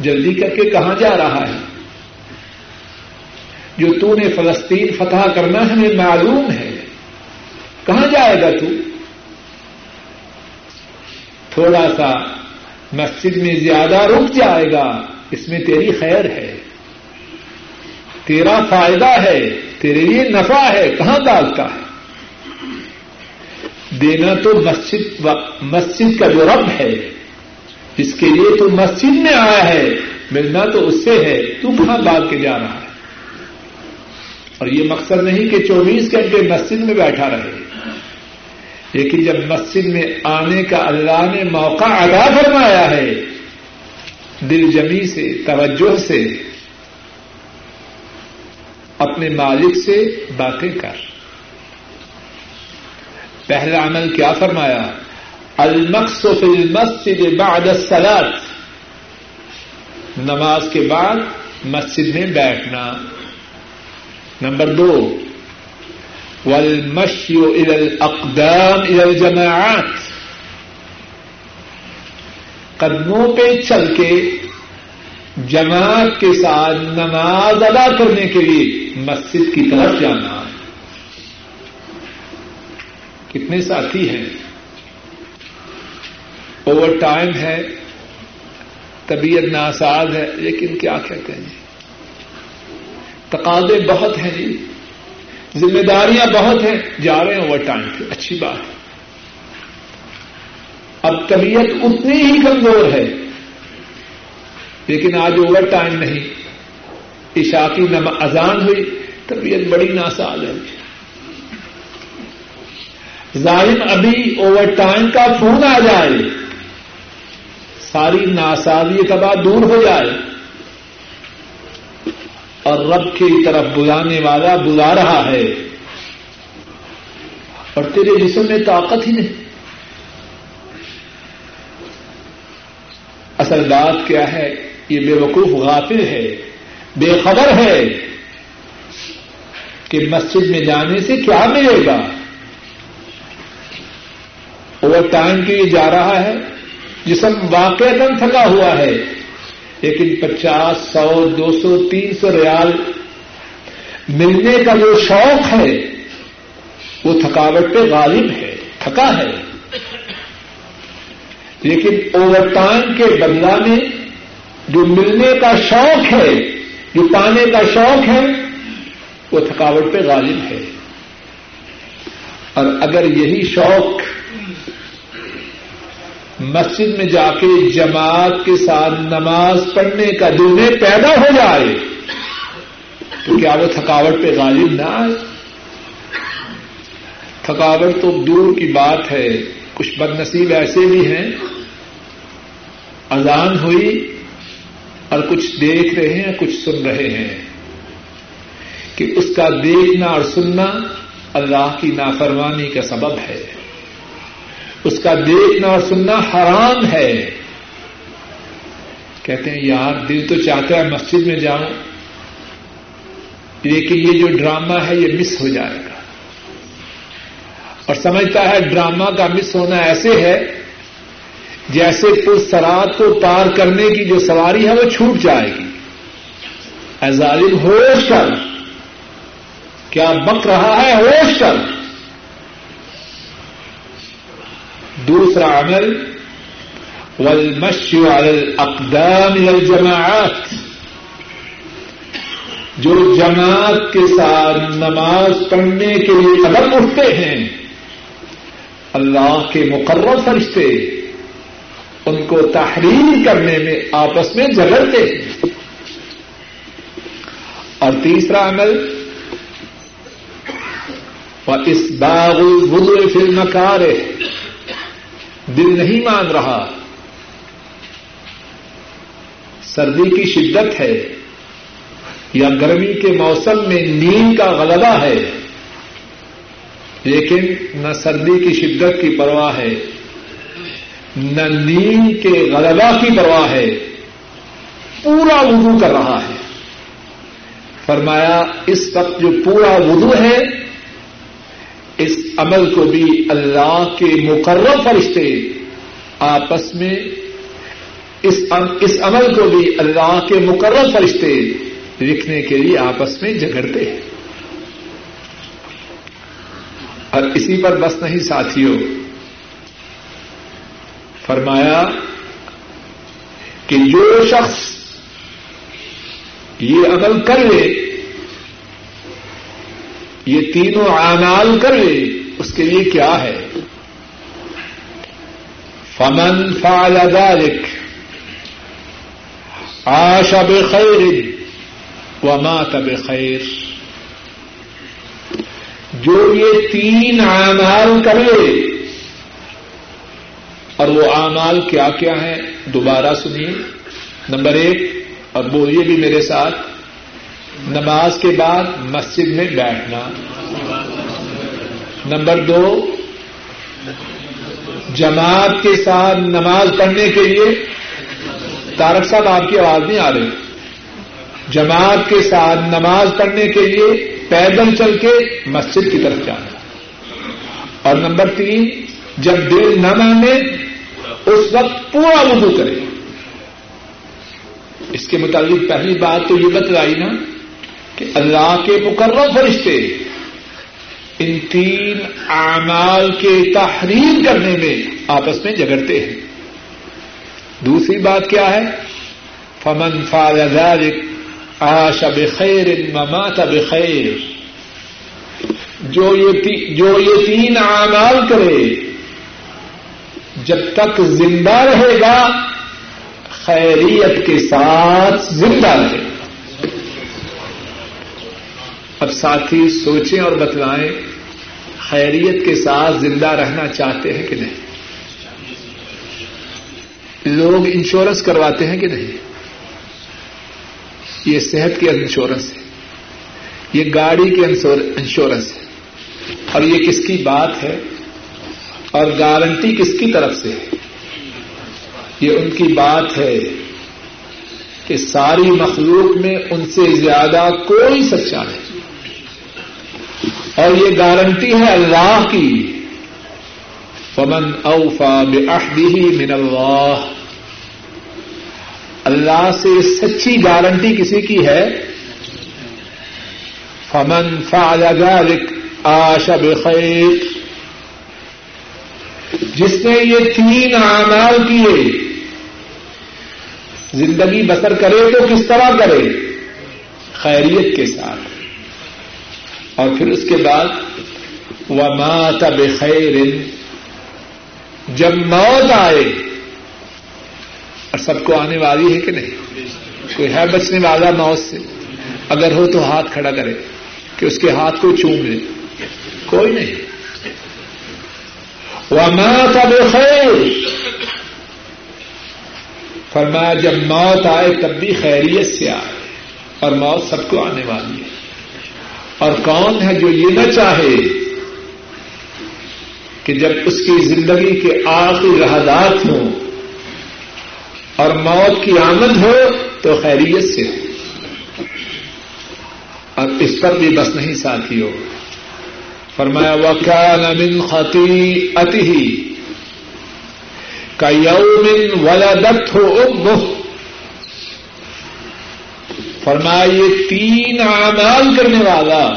جلدی کر کے کہاں جا رہا ہے؟ جو تو نے فلسطین فتح کرنا ہمیں معلوم ہے، کہاں جائے گا تو؟ تھوڑا سا مسجد میں زیادہ رک جائے گا، اس میں تیری خیر ہے۔ تیرا فائدہ ہے، تیرے لیے نفع ہے، کہاں ڈالتا ہے؟ دینا تو مسجد مسجد کا جو رب ہے جس کے لیے تو مسجد میں آیا ہے، ملنا تو اس سے ہے، تو کہاں بات کے جا رہا ہے۔ اور یہ مقصد نہیں کہ چوبیس گھنٹے مسجد میں بیٹھا رہے۔ لیکن جب مسجد میں آنے کا اللہ نے موقع ادا فرمایا ہے، دل جمی سے، توجہ سے، اپنے مالک سے باتیں کر۔ پہلا عمل کیا فرمایا؟ المقص فی المسجد بعد الصلاة. نماز کے بعد مسجد میں بیٹھنا۔ نمبر دو والمشی الى الاقدام الى الجماعات۔ قدموں پہ چل کے جماعت کے ساتھ نماز ادا کرنے کے لیے مسجد کی طرف جانا۔ کتنے ساتھی ہیں؟ اوور ٹائم ہے، طبیعت ناساز ہے، لیکن کیا کہتے ہیں؟ جی تقاضے بہت ہیں جی ذمہ داریاں بہت ہیں، جا رہے ہیں اوور ٹائم پہ اچھی بات۔ ہے اب طبیعت اتنی ہی کمزور ہے، لیکن آج اوور ٹائم نہیں۔ عشا کی نم اذان ہوئی، طبیعت بڑی ناساز ہے۔ ظاہر ابھی اوور ٹائم کا فون آ جائے، ساری ناسازی تباہ دور ہو جائے۔ اور رب کی طرف بلانے والا بلا رہا ہے۔ اور تیرے جسم میں طاقت ہی نہیں۔ اصل بات کیا ہے؟ یہ بے وقوف غافل ہے، بے خبر ہے کہ مسجد میں جانے سے کیا ملے گا؟ اوور ٹائم کے لیے جا رہا ہے، جسم واقع تھکا ہوا ہے۔ لیکن پچاس، سو، دو سو، تین سو ریال ملنے کا جو شوق ہے، وہ تھکاوٹ پہ غالب ہے، تھکا ہے۔ لیکن اوور ٹائم کے بدلا میں جو ملنے کا شوق ہے، جو پانے کا شوق ہے، وہ تھکاوٹ پہ غالب ہے۔ اور اگر یہی شوق مسجد میں جا کے جماعت کے ساتھ نماز پڑھنے کا دل میں پیدا ہو جائے تو کیا وہ تھکاوٹ پہ غالب نہ آئے؟ تھکاوٹ تو دور کی بات ہے، کچھ بد نصیب ایسے بھی ہیں۔ اذان ہوئی اور کچھ دیکھ رہے ہیں، کچھ سن رہے ہیں۔ کہ اس کا دیکھنا اور سننا اللہ کی نافرمانی کا سبب ہے۔ اس کا دیکھنا اور سننا حرام ہے۔ کہتے ہیں، یار، دل تو چاہتا ہے مسجد میں جاؤں، لیکن یہ جو ڈرامہ ہے، یہ مس ہو جائے گا۔ اور سمجھتا ہے، ڈرامہ کا مس ہونا ایسے ہے، جیسے سرات کو پار کرنے کی جو سواری ہے، وہ چھوٹ جائے گی۔ ظالم، ہوش کر۔ کیا بک رہا ہے؟ ہوش کر۔ دوسرا عمل، والمشي على الاقدام والجماعات جو جماعت کے ساتھ نماز پڑھنے کے لیے قدم اٹھتے ہیں، اللہ کے مقرر فرشتے ان کو تحریر کرنے میں آپس میں جگڑتے ہیں۔ اور تیسرا عمل اس باغ الوضو فلم کار دل نہیں مان رہا۔ سردی کی شدت ہے یا گرمی کے موسم میں نیند کا غلبہ ہے، لیکن نہ سردی کی شدت کی پرواہ ہے، نہ نیند کے غلبہ کی پرواہ ہے۔ پورا وضو کر رہا ہے۔ فرمایا، اس وقت جو پورا وضو ہے اس عمل کو بھی اللہ کے مقرر فرشتے آپس میں اس عمل کو بھی اللہ کے مقرر فرشتے لکھنے کے لیے آپس میں جگڑتے ہیں۔ اور اسی پر بس نہیں ساتھیوں، فرمایا کہ جو شخص یہ عمل کر لے یہ تینوں اعمال کر لے، اس کے لیے کیا ہے؟ فمن فعل ذلك عاش بخير ومات بخير۔ جو یہ تین اعمال کر لے، اور وہ اعمال کیا کیا ہیں؟ دوبارہ سنیے۔ نمبر ایک، اور بولیے بھی میرے ساتھ نماز کے بعد مسجد میں بیٹھنا۔ نمبر دو، جماعت کے ساتھ نماز پڑھنے کے لیے تارک صاحب آپ کی آواز نہیں آ رہی۔ جماعت کے ساتھ نماز پڑھنے کے لیے پیدل چل کے مسجد کی طرف جانا۔ اور نمبر تین، جب دل نہ مانے، اس وقت پورا وضو کرے۔ اس کے متعلق پہلی بات تو یہ بتلائی نا کہ اللہ کے مقرر فرشتے ان تین اعمال کے تحریر کرنے میں آپس میں جگڑتے ہیں۔ دوسری بات کیا ہے؟ فمن فال آش بخیر ممات بخیر جو یہ تین اعمال کرے، جب تک زندہ رہے گا، خیریت کے ساتھ زندہ رہے گا۔ اب ساتھی سوچیں اور بتلائیں خیریت کے ساتھ زندہ رہنا چاہتے ہیں کہ نہیں؟ لوگ انشورنس کرواتے ہیں کہ نہیں؟ یہ صحت کی انشورنس ہے، یہ گاڑی کی انشورنس ہے۔ اور یہ کس کی بات ہے؟ اور گارنٹی کس کی طرف سے ہے؟ یہ ان کی بات ہے کہ ساری مخلوق میں ان سے زیادہ کوئی سچا نہیں۔ اور یہ گارنٹی ہے اللہ کی۔ فمن اوفا بے من اللہ اللہ سے سچی گارنٹی کسی کی ہے؟ فمن فعل ذلك آشا بخیر جس نے یہ تین اعمال کیے، زندگی بسر کرے تو کس طرح کرے؟ خیریت کے ساتھ۔ اور پھر اس کے بعد وہ مات بخیر جب موت آئے، اور سب کو آنے والی ہے کہ نہیں؟ کوئی ہے بچنے والا موت سے؟ اگر ہو تو ہاتھ کھڑا کرے، کہ اس کے ہاتھ کو چوم لے۔ کوئی نہیں۔ مات اب خیر فرمایا، جب موت آئے، تب بھی خیریت سے آئے، اور موت سب کو آنے والی ہے۔ اور کون ہے جو یہ نہ چاہے کہ جب اس کی زندگی کے آخری رہدات ہوں اور موت کی آمد ہو تو خیریت سے ہو اور اس پر بھی بس نہیں ساتھی ہو فرمایا وکان من خطی اتی کا یومن ولادت ہو فرمایا یہ تین اعمال کرنے والا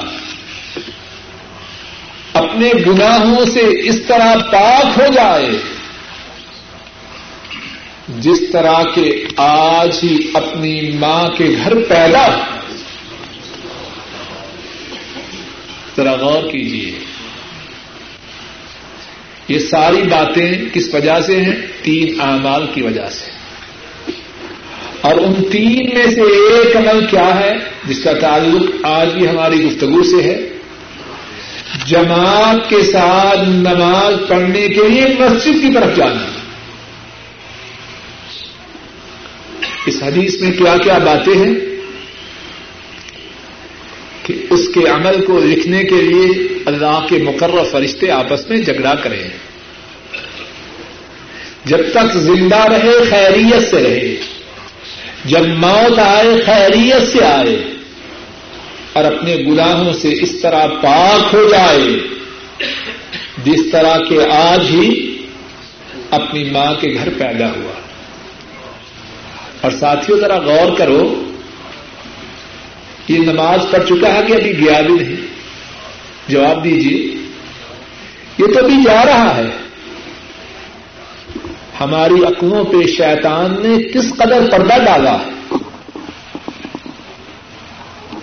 اپنے گناہوں سے اس طرح پاک ہو جائے، جس طرح کے آج ہی اپنی ماں کے گھر پیدا ذرا غور کیجیے یہ ساری باتیں کس وجہ سے ہیں؟ تین اعمال کی وجہ سے۔ اور ان تین میں سے ایک عمل کیا ہے جس کا تعلق آج بھی ہماری گفتگو سے ہے؟ جماعت کے ساتھ نماز پڑھنے کے لیے مسجد کی طرف جانا۔ اس حدیث میں کیا کیا باتیں ہیں؟ کہ اس کے عمل کو لکھنے کے لیے اللہ کے مقرر فرشتے آپس میں جھگڑا کریں۔ جب تک زندہ رہے، خیریت سے رہے۔ جب موت آئے، خیریت سے آئے اور اپنے گناہوں سے اس طرح پاک ہو جائے، جس طرح کے آج ہی اپنی ماں کے گھر پیدا ہوا۔ اور ساتھیوں ذرا غور کرو، یہ نماز پڑھ چکا ہے کہ ابھی گیا بھی نہیں؟ جواب دیجیے یہ تو ابھی جا رہا ہے۔ ہماری عقلوں پہ شیطان نے کس قدر پردہ ڈالا؟ ہے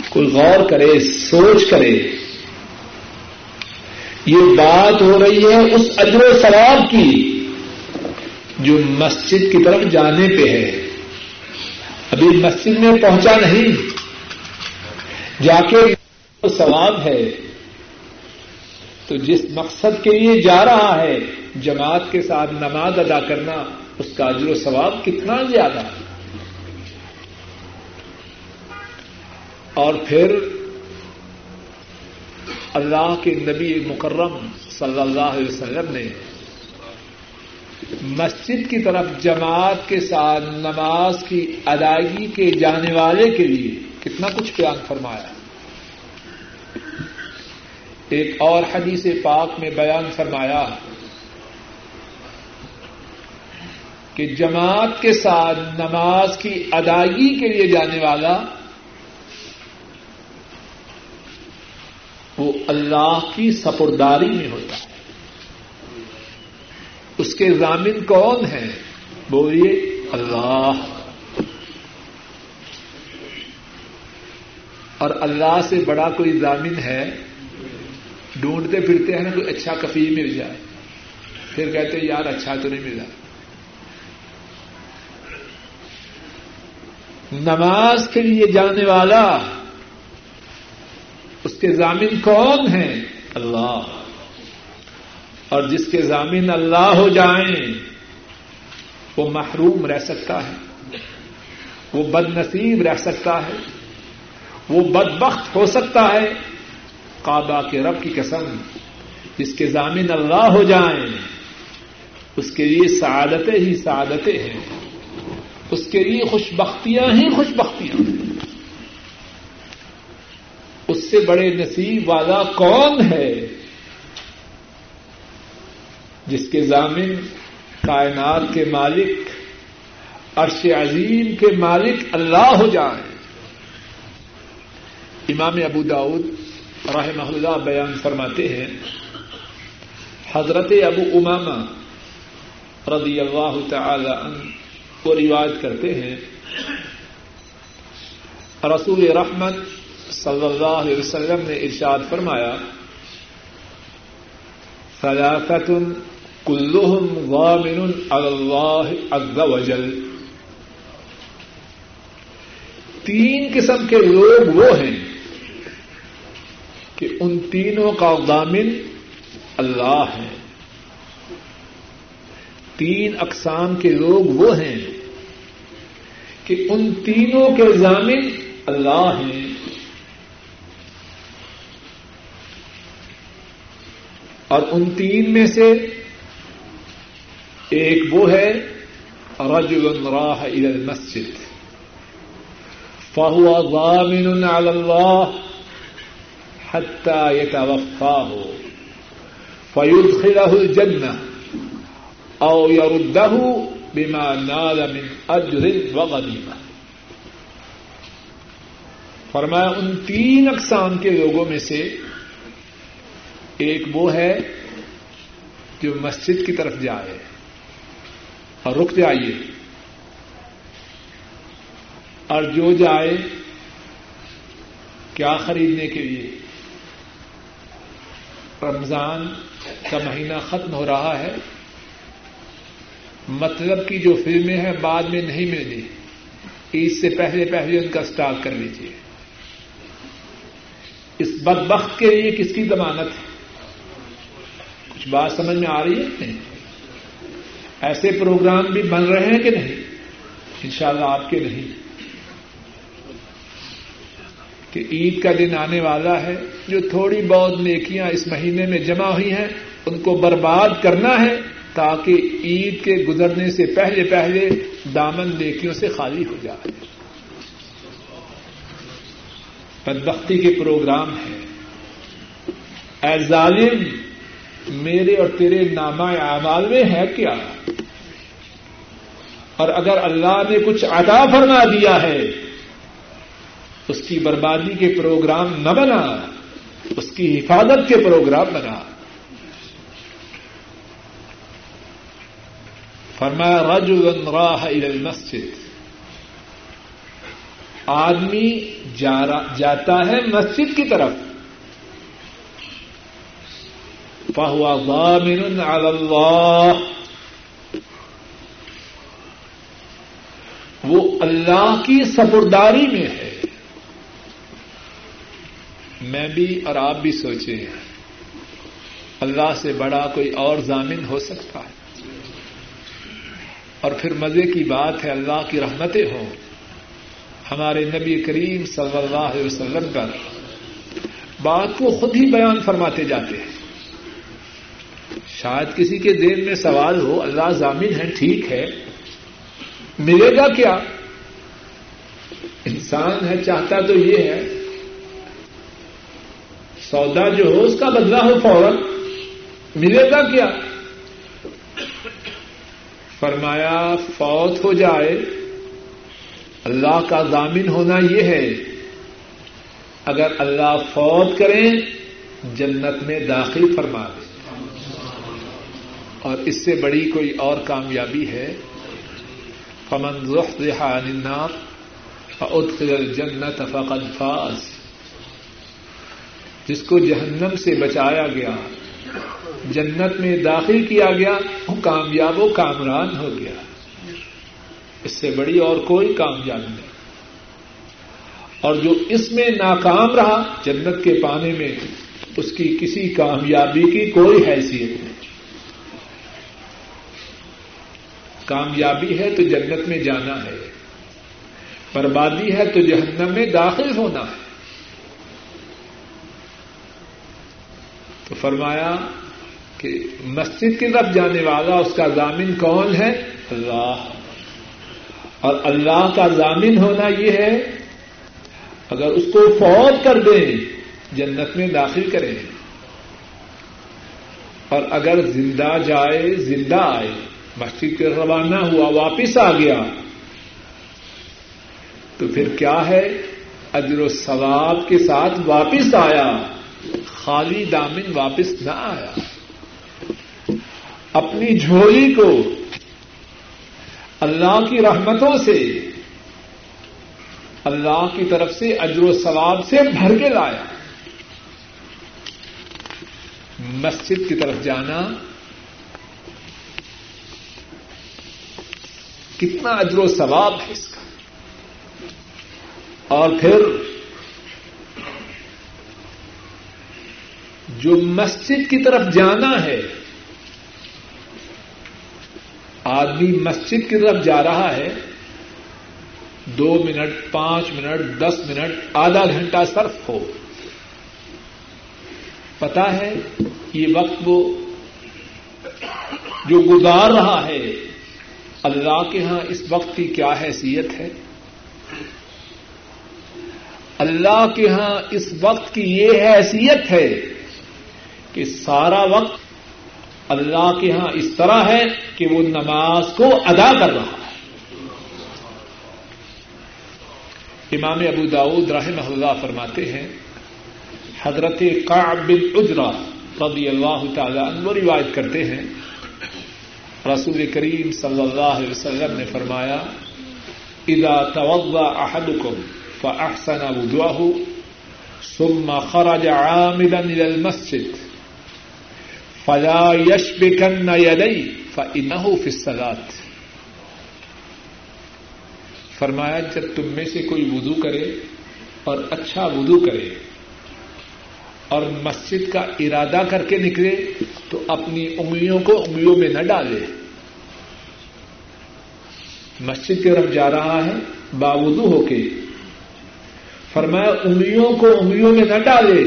کوئی غور کرے، سوچ کرے۔ یہ بات ہو رہی ہے اس اجر و ثواب کی جو مسجد کی طرف جانے پہ ہے۔ ابھی مسجد میں پہنچا نہیں۔ جا کے ثواب ہے تو جس مقصد کے لیے جا رہا ہے جماعت کے ساتھ نماز ادا کرنا، اس کا اجر و ثواب کتنا زیادہ ہے؟ اور پھر اللہ کے نبی مکرم صلی اللہ علیہ وسلم نے مسجد کی طرف جماعت کے ساتھ نماز کی ادائیگی کے جانے والے کے لیے کتنا کچھ بیان فرمایا۔ ایک اور حدیث پاک میں بیان فرمایا کہ جماعت کے ساتھ نماز کی ادائیگی کے لیے جانے والا وہ اللہ کی سپرداری میں ہوتا ہے۔ اس کے ضامن کون ہے بولیے، اللہ۔ اور اللہ سے بڑا کوئی ضامن ہے ڈھونڈتے پھرتے ہیں نا کوئی اچھا کفی مل جائے۔ پھر کہتے یار اچھا تو نہیں ملا۔ نماز کے لیے جانے والا، اس کے ضامن کون ہیں؟ اللہ۔ اور جس کے ضامن اللہ ہو جائیں، وہ محروم رہ سکتا ہے۔ وہ بد نصیب رہ سکتا ہے۔ وہ بدبخت ہو سکتا ہے۔ کعبہ کے رب کی قسم، جس کے ضامن اللہ ہو جائیں، اس کے لیے سعادتیں ہی سعادتیں ہیں۔ اس کے لیے خوش بختیاں ہی خوش بختیاں ہیں اس سے بڑے نصیب والا کون ہے؟ جس کے ضامن کائنات کے مالک، عرش عظیم کے مالک اللہ ہو جائیں۔ امام ابو داود رحمہ اللہ بیان فرماتے ہیں، حضرت ابو اماما رضی اللہ تعالی عنہ کو روایت کرتے ہیں، رسول رحمت صلی اللہ علیہ وسلم نے ارشاد فرمایا فلاقت کلحم غامن اللہ عز وجل۔ تین قسم کے لوگ وہ ہیں کہ ان تینوں کا غامن اللہ ہے۔ تین اقسام کے لوگ وہ ہیں کہ ان تینوں کے ضامن اللہ ہیں۔ اور ان تین میں سے ایک وہ ہے، رجل راہ الى المسجد۔ فهو ضامن على الله حتى يتوفاه، فيدخله الجنة أو يرده بما نال من أجر وغنيمة. فرمایا، ان تین اقسام کے لوگوں میں سے ایک وہ ہے جو مسجد کی طرف جائے اور رک جائیے، اور جو جائے کیا خریدنے کے لیے؟ رمضان کا مہینہ ختم ہو رہا ہے۔ مطلب کی جو فلمیں ہیں بعد میں نہیں ملنی۔ عید سے پہلے پہلے ان کا اسٹاک کر لیجیے اس بدبخت کے لیے کس کی ضمانت ہے؟ کچھ بات سمجھ میں آ رہی ہے نہیں؟ ایسے پروگرام بھی بن رہے ہیں کہ نہیں؟ انشاءاللہ شاء آپ کے نہیں۔ کہ عید کا دن آنے والا ہے، جو تھوڑی بہت نیکیاں اس مہینے میں جمع ہوئی ہیں، ان کو برباد کرنا ہے تاکہ عید کے گزرنے سے پہلے پہلے دامن نیکیوں سے خالی ہو جائے۔ بدبختی کے پروگرام ہیں۔ اے ظالم، میرے اور تیرے نامہ اعمال میں ہے کیا؟ اور اگر اللہ نے کچھ عطا فرما دیا ہے اس کی بربادی کے پروگرام نہ بنا، اس کی حفاظت کے پروگرام بنا۔ فرمایا رجل راہ الى المسجد۔ آدمی جاتا ہے مسجد کی طرف۔ فہو ضامن على اللہ۔ وہ اللہ کی سپرداری میں ہے۔ میں بھی اور آپ بھی سوچے اللہ سے بڑا کوئی اور ضامن ہو سکتا ہے۔ اور پھر مزے کی بات ہے، اللہ کی رحمتیں ہوں۔ ہمارے نبی کریم صلی اللہ علیہ وسلم پر بات کو خود ہی بیان فرماتے جاتے ہیں۔ شاید کسی کے دین میں سوال ہو، اللہ ضامن ہے، ٹھیک ہے۔ ملے گا کیا؟ انسان ہے، چاہتا تو یہ ہے۔ سودا جو ہو، اس کا بدلا ہو فوراً۔ ملے گا کیا؟ فرمایا، فوت ہو جائے۔ اللہ کا ضامن ہونا یہ ہے، اگر اللہ فوت کریں، جنت میں داخل فرما دے اور اس سے بڑی کوئی اور کامیابی ہے۔ فمن عن النار فادخل الجنت فقد فاز۔ جس کو جہنم سے بچایا گیا، جنت میں داخل کیا گیا، وہ کامیاب و کامران ہو گیا۔ اس سے بڑی اور کوئی کامیابی نہیں۔ اور جو اس میں ناکام رہا، جنت کے پانے میں، اس کی کسی کامیابی کی کوئی حیثیت نہیں۔ کامیابی ہے تو جنت میں جانا ہے، بربادی ہے تو جہنم میں داخل ہونا ہے۔ تو فرمایا کہ مسجد کی طرف جانے والا اس کا ضامن کون ہے؟ اللہ۔ اور اللہ کا ضامن ہونا یہ ہے، اگر اس کو فوت کر دیں، جنت میں داخل کریں۔ اور اگر زندہ جائے، زندہ آئے، مسجد کے روانہ ہوا، واپس آ گیا، تو پھر کیا ہے؟ اجر و ثواب کے ساتھ واپس آیا۔ خالی دامن واپس نہ آیا۔ اپنی جھولی کو اللہ کی رحمتوں سے، اللہ کی طرف سے اجر و ثواب سے بھر کے لایا۔ مسجد کی طرف جانا، کتنا اجر و ثواب ہے اس کا۔ اور پھر جو مسجد کی طرف جانا ہے۔ آدمی مسجد کی طرف جا رہا ہے۔ دو منٹ، پانچ منٹ، دس منٹ، آدھا گھنٹہ صرف ہو۔ پتا ہے یہ وقت وہ جو گزار رہا ہے۔ اللہ کے ہاں اس وقت کی کیا حیثیت ہے؟ اللہ کے ہاں اس وقت کی یہ حیثیت ہے کہ سارا وقت اللہ کے ہاں اس طرح ہے کہ وہ نماز کو ادا کر رہا ہے۔ امام ابو داود رحمہ اللہ فرماتے ہیں، حضرت قعب بن اجرا رضی اللہ تعالی عنہ روایت کرتے ہیں۔ رسول کریم صلی اللہ علیہ وسلم نے فرمایا، اذا توضا احدكم فاحسن وضوءه ثم خرج عامدا الى المسجد فلا يشبكن يديه فانه في الصلاه فرمایا جب تم میں سے کوئی وضو کرے اور اچھا وضو کرے اور مسجد کا ارادہ کر کے نکلے تو اپنی انگلیوں کو انگلیوں میں نہ ڈالے۔ مسجد کی طرف جا رہا ہے، باوضو ہو کے۔ فرمایا انگلیوں کو انگلیوں میں نہ ڈالے۔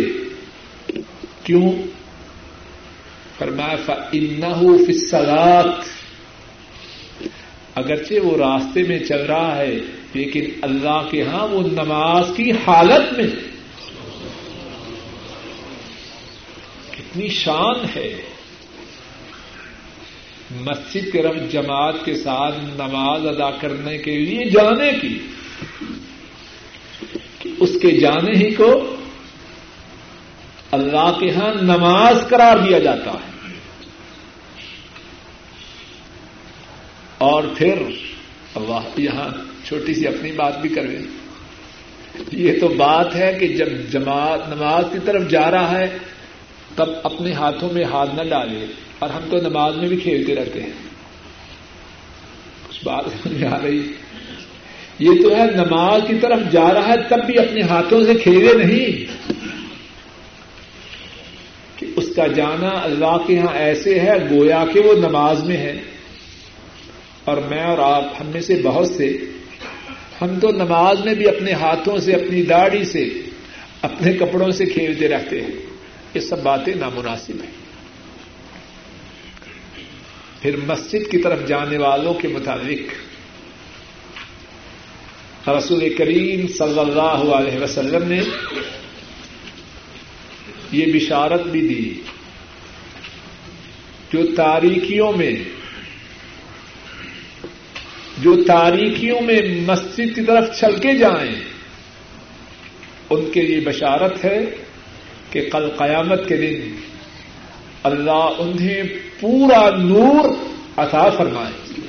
کیوں؟ فرمایا انہو فی اگرچہ وہ راستے میں چل رہا ہے، لیکن اللہ کے ہاں وہ نماز کی حالت میں کتنی شان ہے۔ مسجد کے رب جماعت کے ساتھ نماز ادا کرنے کے لیے جانے کی، کہ اس کے جانے ہی کو اللہ کے ہاں نماز قرار دیا جاتا ہے۔ اور پھر اللہ یہاں چھوٹی سی اپنی بات بھی کرے یہ تو بات ہے کہ جب جماعت نماز کی طرف جا رہا ہے، تب اپنے ہاتھوں میں ہاتھ نہ ڈالے۔ اور ہم تو نماز میں بھی کھیلتے رہتے ہیں۔ کچھ بات سمجھ آ رہی۔ یہ تو ہے، نماز کی طرف جا رہا ہے، تب بھی اپنے ہاتھوں سے کھیلے نہیں۔ اس کا جانا اللہ کے یہاں ایسے ہے گویا کہ وہ نماز میں ہے۔ اور میں اور آپ ہم میں سے بہت سے، ہم تو نماز میں بھی اپنے ہاتھوں سے، اپنی داڑھی سے، اپنے کپڑوں سے کھیلتے رہتے ہیں۔ یہ سب باتیں نامناسب ہیں۔ پھر مسجد کی طرف جانے والوں کے مطابق رسول کریم صلی اللہ علیہ وسلم نے یہ بشارت بھی دی جو تاریخیوں میں جو تاریخیوں میں مسجد کی طرف چل کے جائیں، ان کے لیے بشارت ہے کہ کل قیامت کے دن اللہ انہیں پورا نور عطا فرمائے۔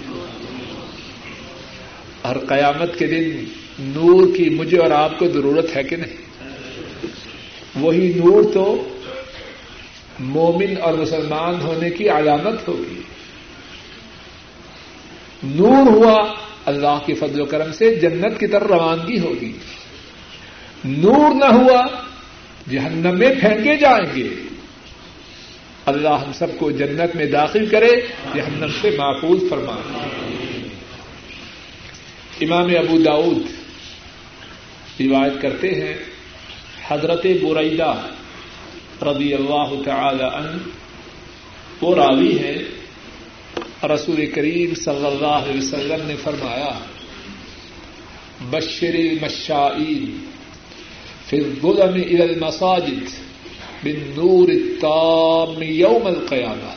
اور قیامت کے دن نور کی مجھے اور آپ کو ضرورت ہے کہ نہیں؟ وہی نور تو مومن اور مسلمان ہونے کی علامت ہوگی۔ نور ہوا اللہ کے فضل و کرم سے جنت کی طرف روانگی ہوگی۔ نور نہ ہوا جہنم میں پھینکے جائیں گے۔ اللہ ہم سب کو جنت میں داخل کرے، جہنم سے محفوظ فرما۔ امام ابو داود روایت کرتے ہیں حضرت برعیدہ رضی اللہ تعالی عنہ وہ راوی ہے رسول کریم صلی اللہ علیہ وسلم نے فرمایا، بشر المشائین فی الظلم الى المساجد بالنور التام یوم القیامہ.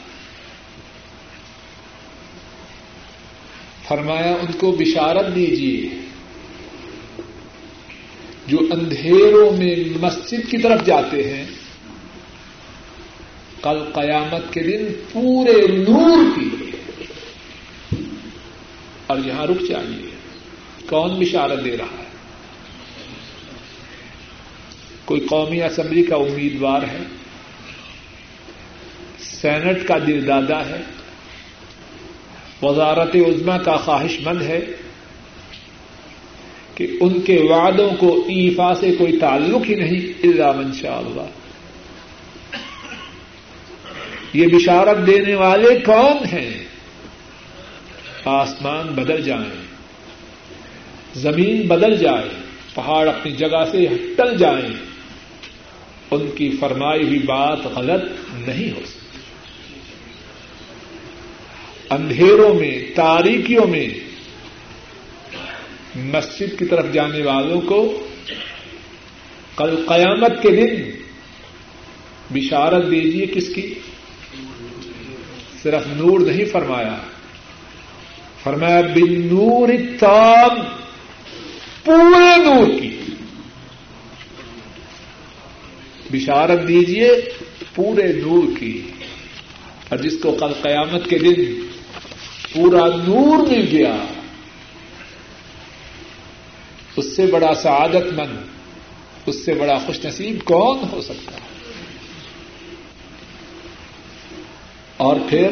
فرمایا، ان کو بشارت دیجیے جو اندھیروں میں مسجد کی طرف جاتے ہیں، کل قیامت کے دن پورے نور کی اور یہاں رک جائیے۔ کون بشارت دے رہا ہے؟ کوئی قومی اسمبلی کا امیدوار ہے؟ سینٹ کا دل دادا ہے؟ وزارت عزما کا خواہش مند ہے؟ کہ ان کے وعدوں کو ایفا سے کوئی تعلق ہی نہیں اللہ شاء اللہ۔ یہ بشارت دینے والے کون ہیں؟ آسمان بدل جائیں، زمین بدل جائے پہاڑ اپنی جگہ سے ٹل جائیں۔ ان کی فرمائی ہوئی بات غلط نہیں ہو سکتی۔ اندھیروں میں، تاریکیوں میں مسجد کی طرف جانے والوں کو کل قیامت کے دن بشارت دیجیے کس کی؟ صرف نور نہیں فرمایا۔ فرمایا بن نور تام پورے نور کی۔ بشارت دیجیے پورے نور کی۔ اور جس کو کل قیامت کے دن پورا نور مل گیا اس سے بڑا سعادت مند، اس سے بڑا خوش نصیب کون ہو سکتا ہے؟ اور پھر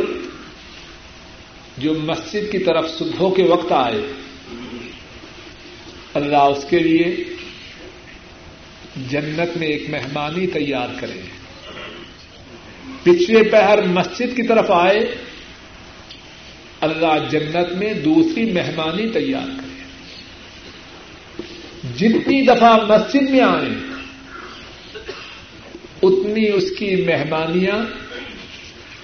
جو مسجد کی طرف صبح کے وقت آئے، اللہ اس کے لیے جنت میں ایک مہمانی تیار کرے۔ پچھلے پہر مسجد کی طرف آئے، اللہ جنت میں دوسری مہمانی تیار کرے۔ جتنی دفعہ مسجد میں آئے اتنی اس کی مہمانیاں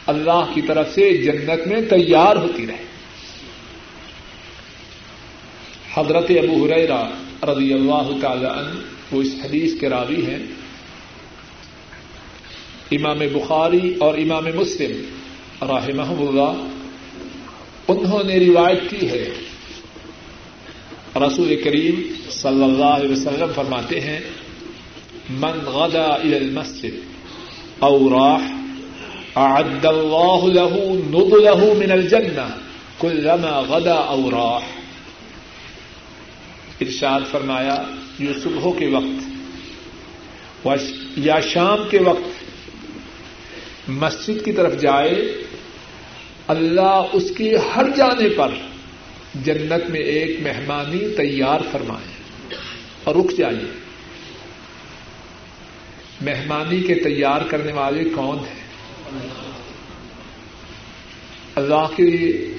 اللہ کی طرف سے جنت میں تیار ہوتی رہے حضرت ابو حریرا رضی اللہ تعالی عنہ وہ اس حدیث کے راوی ہیں۔ امام بخاری اور امام مسلم راہ اللہ، انہوں نے روایت کی ہے رسول کریم صلی اللہ علیہ وسلم فرماتے ہیں، من غدا الى المسجد او راح، اعد اللہ له نضله من الجنہ كلما غدا او راح. ارشاد فرمایا، یہ صبح کے وقت یا شام کے وقت مسجد کی طرف جائے، اللہ اس کی ہر جانے پر جنت میں ایک مہمانی تیار فرمائے اور رک جائیے۔ مہمانی کے تیار کرنے والے کون ہیں؟ اللہ کے لیے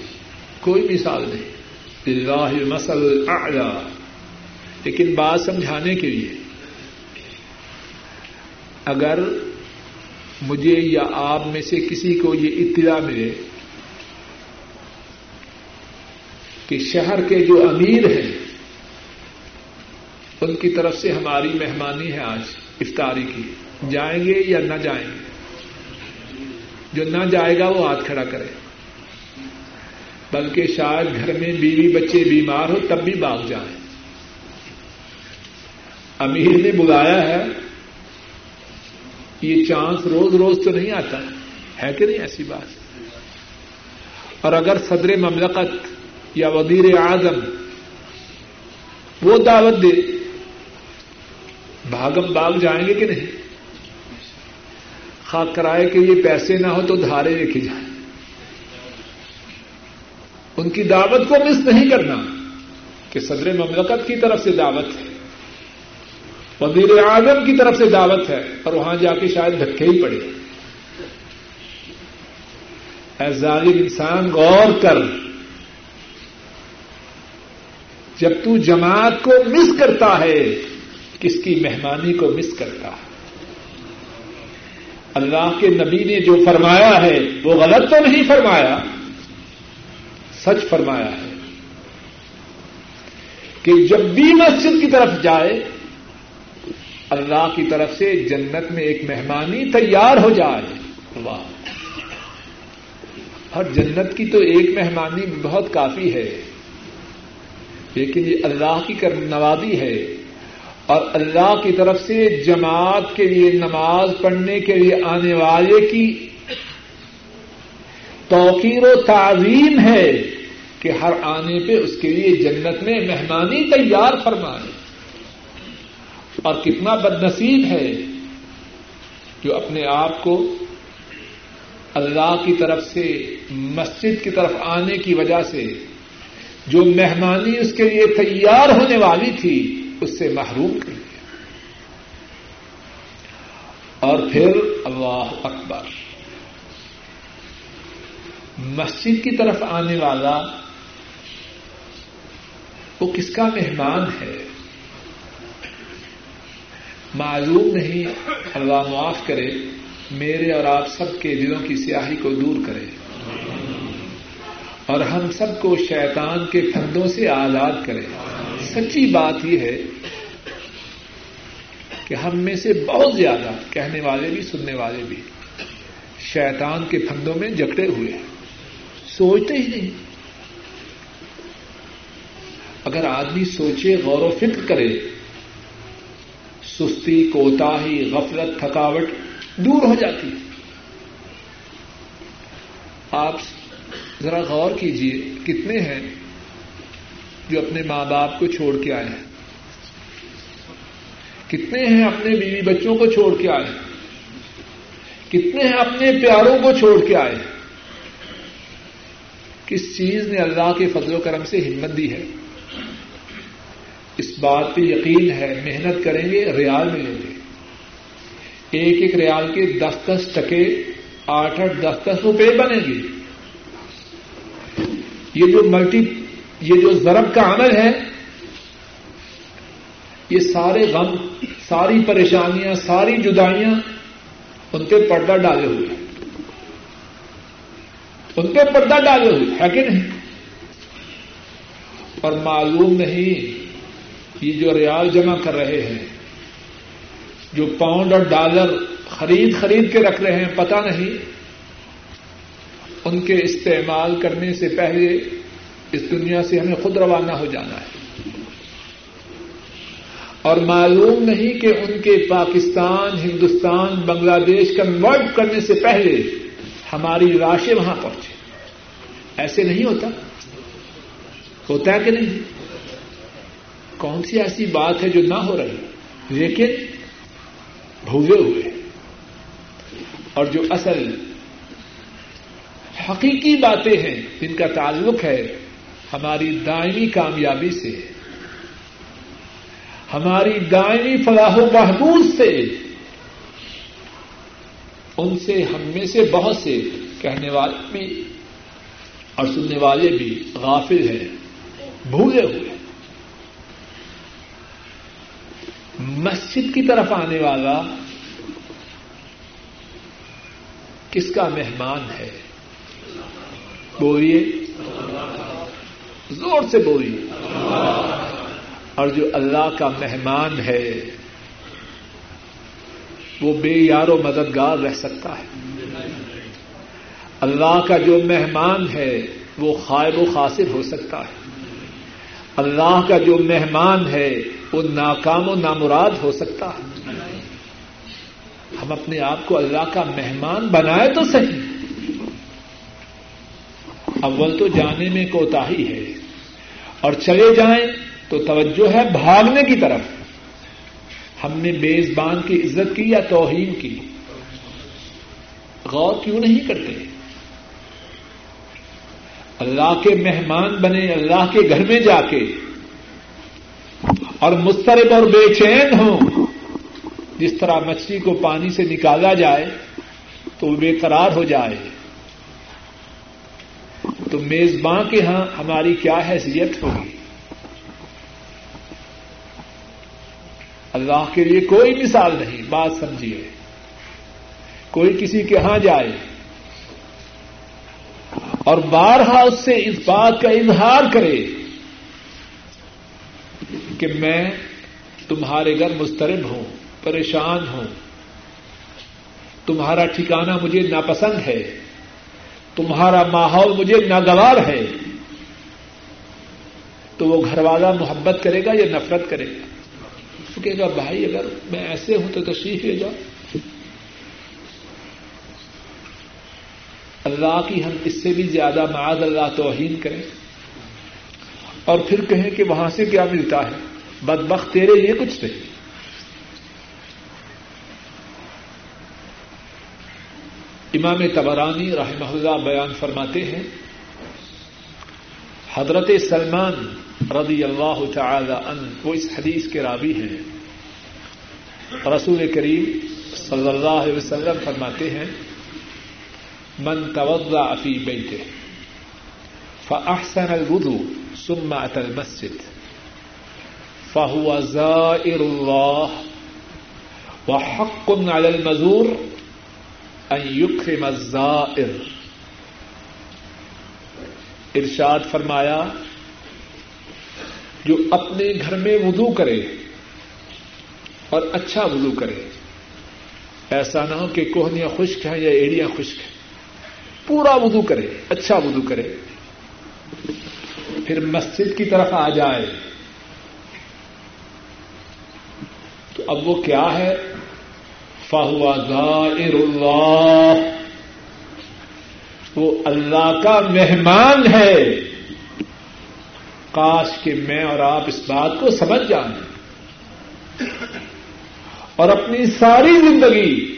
کوئی مثال نہیں۔ اللہ مسل لیکن بات سمجھانے کے لیے، اگر مجھے یا آپ میں سے کسی کو یہ اطلاع ملے کہ شہر کے جو امیر ہیں، ان کی طرف سے ہماری مہمانی ہے آج افطاری کی۔ جائیں گے یا نہ جائیں گے؟ جو نہ جائے گا وہ ہاتھ کھڑا کرے۔ بلکہ شاید گھر میں بیوی بچے بیمار ہو تب بھی باغ جائیں۔ امیر نے بلایا ہے، یہ چانس روز روز تو نہیں آتا، ہے کہ نہیں ایسی بات؟ اور اگر صدر مملکت یا وزیر اعظم، وہ دعوت دے۔ بھاگم باغ جائیں گے کہ نہیں؟ خاک کرائے کہ یہ پیسے نہ ہو تو دھارے لے کے جائیں۔ ان کی دعوت کو مس نہیں کرنا کہ صدر مملکت کی طرف سے دعوت ہے، وزیر اعظم کی طرف سے دعوت ہے اور وہاں جا کے شاید دھکے ہی پڑے۔ اے ظالم انسان، غور کر۔ جب تو جماعت کو مس کرتا ہے، کس کی مہمانی کو مس کرتا ہے؟ اللہ کے نبی نے جو فرمایا ہے، وہ غلط تو نہیں فرمایا، سچ فرمایا ہے کہ جب بھی مسجد کی طرف جائے، اللہ کی طرف سے جنت میں ایک مہمانی تیار ہو جائے۔ واہ! اور جنت کی تو ایک مہمانی بہت کافی ہے۔ لیکن یہ اللہ کی نوازی ہے اور اللہ کی طرف سے جماعت کے لیے نماز پڑھنے کے لیے آنے والے کی توقیر و تعظیم ہے کہ ہر آنے پہ اس کے لیے جنت میں مہمانی تیار فرمائے۔ اور کتنا بد نصیب ہے جو اپنے آپ کو اللہ کی طرف سے مسجد کی طرف آنے کی وجہ سے جو مہمانی اس کے لیے تیار ہونے والی تھی، اس سے محروم کر دیا اور پھر اللہ اکبر۔ مسجد کی طرف آنے والا، وہ کس کا مہمان ہے؟ معلوم نہیں، اللہ معاف کرے، میرے اور آپ سب کے دلوں کی سیاہی کو دور کرے۔ اور ہم سب کو شیطان کے پھندوں سے آزاد کرے۔ سچی بات یہ ہے کہ ہم میں سے بہت زیادہ کہنے والے بھی، سننے والے بھی شیطان کے پھندوں میں جکڑے ہوئے ہیں۔ سوچتے ہی نہیں۔ اگر آدمی سوچے، غور و فکر کرے، سستی کوتا ہی غفلت، تھکاوٹ دور ہو جاتی آپ ذرا غور کیجیے کتنے ہیں جو اپنے ماں باپ کو چھوڑ کے آئے ہیں؟ کتنے ہیں اپنے بیوی بچوں کو چھوڑ کے آئے کتنے ہیں اپنے پیاروں کو چھوڑ کے آئے کس چیز نے اللہ کے فضل و کرم سے ہمت دی ہے؟ اس بات پہ یقین ہے، محنت کریں گے، ریال ملیں گے۔ ایک ایک ریال کے دس دس ٹکے، آٹھ آٹھ دس دس روپے بنے گے۔ یہ جو ملٹی یہ جو ضرب کا عمل ہے، یہ سارے غم، ساری پریشانیاں، ساری جدائیاں ان پہ پردہ ڈالے ہوئے ان پہ پردہ ڈالے ہوئے ہے کہ نہیں؟ اور معلوم نہیں یہ جو ریال جمع کر رہے ہیں، جو پاؤنڈ اور ڈالر خرید خرید کے رکھ رہے ہیں، پتہ نہیں ان کے استعمال کرنے سے پہلے اس دنیا سے ہمیں خود روانہ ہو جانا ہے۔ اور معلوم نہیں کہ ان کے پاکستان، ہندوستان، بنگلہ دیش کنورٹ کرنے سے پہلے ہماری راشیں وہاں پہنچے۔ ایسے نہیں ہوتا۔ ہوتا ہے کہ نہیں؟ کون سی ایسی بات ہے جو نہ ہو رہی؟ لیکن بھوگے ہوئے۔ اور جو اصل حقیقی باتیں ہیں، جن کا تعلق ہے ہماری دائمی کامیابی سے، ہماری دائمی فلاح و بہبود سے۔ ان سے ہم میں سے بہت سے کہنے والے بھی اور سننے والے بھی غافل ہیں، بھولے ہوئے مسجد کی طرف آنے والا کس کا مہمان ہے؟ بولیے؟ زور سے بولیے۔ اور جو اللہ کا مہمان ہے، وہ بے یار و مددگار رہ سکتا ہے۔ اللہ کا جو مہمان ہے، وہ خائب و خاصر ہو سکتا ہے۔ اللہ کا جو مہمان ہے، وہ ناکام و نامراد ہو سکتا ہے۔ ہم اپنے آپ کو اللہ کا مہمان بنائے تو صحیح۔ اول تو جانے میں کوتا ہی ہے اور چلے جائیں تو توجہ ہے بھاگنے کی طرف۔ ہم نے میزبان کی عزت کی یا توہین کی؟ غور کیوں نہیں کرتے؟ اللہ کے مہمان بنے، اللہ کے گھر میں جا کے۔ اور مسترب اور بے چین ہوں۔ جس طرح مچھلی کو پانی سے نکالا جائے تو وہ بے قرار ہو جائے۔ تو میزبان کے ہاں ہماری کیا حیثیت ہوگی؟ اللہ کے لیے کوئی مثال نہیں، بات سمجھیے۔ کوئی کسی کے ہاں جائے اور بارہا اس سے اس بات کا اظہار کرے کہ میں تمہارے گھر مسترب ہوں، پریشان ہوں۔ تمہارا ٹھکانا مجھے ناپسند ہے۔ تمہارا ماحول مجھے ناگوار ہے۔ تو وہ گھر والا محبت کرے گا یا نفرت کرے گا؟ کہے گا، بھائی، اگر میں ایسے ہوں تو تشریف لے جاؤ۔ اللہ کی ہم اس سے بھی زیادہ معاذ اللہ توہین کریں۔ اور پھر کہیں کہ وہاں سے کیا ملتا ہے؟ بدبخت تیرے یہ کچھ نہیں۔ امام تبرانی رحمہ اللہ بیان فرماتے ہیں، حضرت سلمان رضی اللہ تعالی عنہ وہ اس حدیث کے راوی ہیں۔ رسول کریم صلی اللہ علیہ وسلم فرماتے ہیں، من توضا فی بیته فاحسن الوضوء ثم اتى المسجد فهو زائر الله وحق على المزور ان الزائر۔ ارشاد فرمایا، جو اپنے گھر میں وضو کرے اور اچھا وضو کرے۔ ایسا نہ ہو کہ کوہنیاں خشک ہیں یا ایڑیاں خشک ہیں۔ پورا وضو کرے اچھا وضو کرے۔ پھر مسجد کی طرف آ جائے۔ تو اب وہ کیا ہے؟ فہوا ظاہر اللہ۔ وہ اللہ کا مہمان ہے۔ کاش کہ میں اور آپ اس بات کو سمجھ جائیں اور اپنی ساری زندگی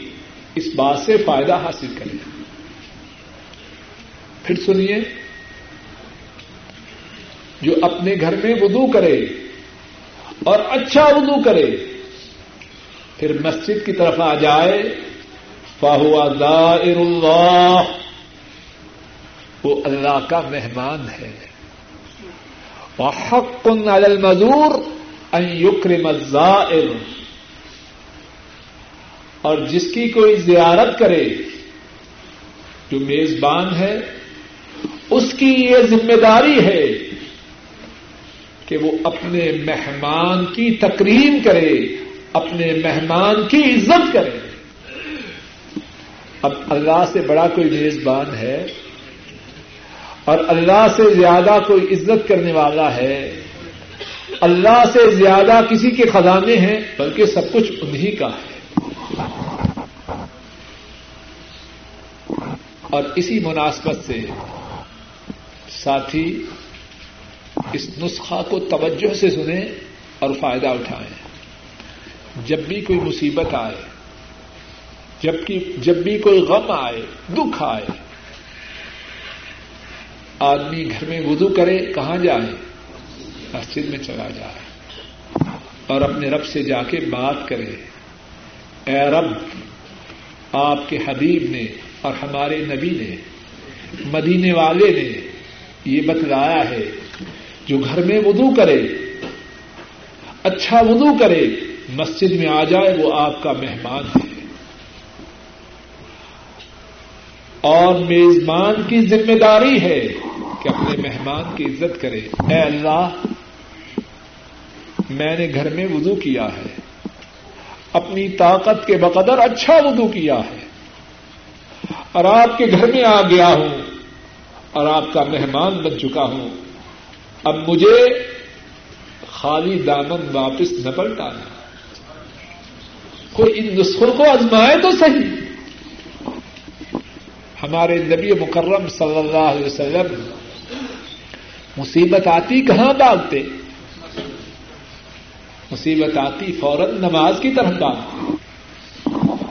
اس بات سے فائدہ حاصل کرے پھر سنیے۔ جو اپنے گھر میں وضو کرے اور اچھا وضو کرے۔ پھر مسجد کی طرف آ جائے فاہو دائر اللہ وہ اللہ کا مہمان ہے۔ حق علی المزور ان یکرم الزائر۔ اور جس کی کوئی زیارت کرے، جو میزبان ہے، اس کی یہ ذمہ داری ہے کہ وہ اپنے مہمان کی تقریم کرے۔ اپنے مہمان کی عزت کرے۔ اب اللہ سے بڑا کوئی میزبان ہے اور اللہ سے زیادہ کوئی عزت کرنے والا ہے۔ اللہ سے زیادہ کسی کے خزانے ہیں، بلکہ سب کچھ انہی کا ہے۔ اور اسی مناسبت سے ساتھی، اس نسخہ کو توجہ سے سنیں اور فائدہ اٹھائیں۔ جب بھی کوئی مصیبت آئے، جب جب بھی کوئی غم آئے، دکھ آئے، آدمی گھر میں وضو کرے، کہاں جائے؟ مسجد میں چلا جائے۔ اور اپنے رب سے جا کے بات کرے۔ اے رب، آپ کے حبیب نے اور ہمارے نبی نے، مدینے والے نے یہ بتلایا ہے، جو گھر میں وضو کرے اچھا وضو کرے مسجد میں آ جائے، وہ آپ کا مہمان ہے۔ اور میزبان کی ذمہ داری ہے کہ اپنے مہمان کی عزت کرے۔ اے اللہ، میں نے گھر میں وضو کیا ہے۔ اپنی طاقت کے بقدر اچھا وضو کیا ہے۔ اور آپ کے گھر میں آ گیا ہوں اور آپ کا مہمان بن چکا ہوں۔ اب مجھے خالی دامن واپس نہ پلٹانا۔ کوئی ان نسخوں کو آزمائے تو صحیح۔ ہمارے نبی مکرم صلی اللہ علیہ وسلم مصیبت آتی کہاں بھاگتے؟ مصیبت آتی فوراً نماز کی طرف بھاگتے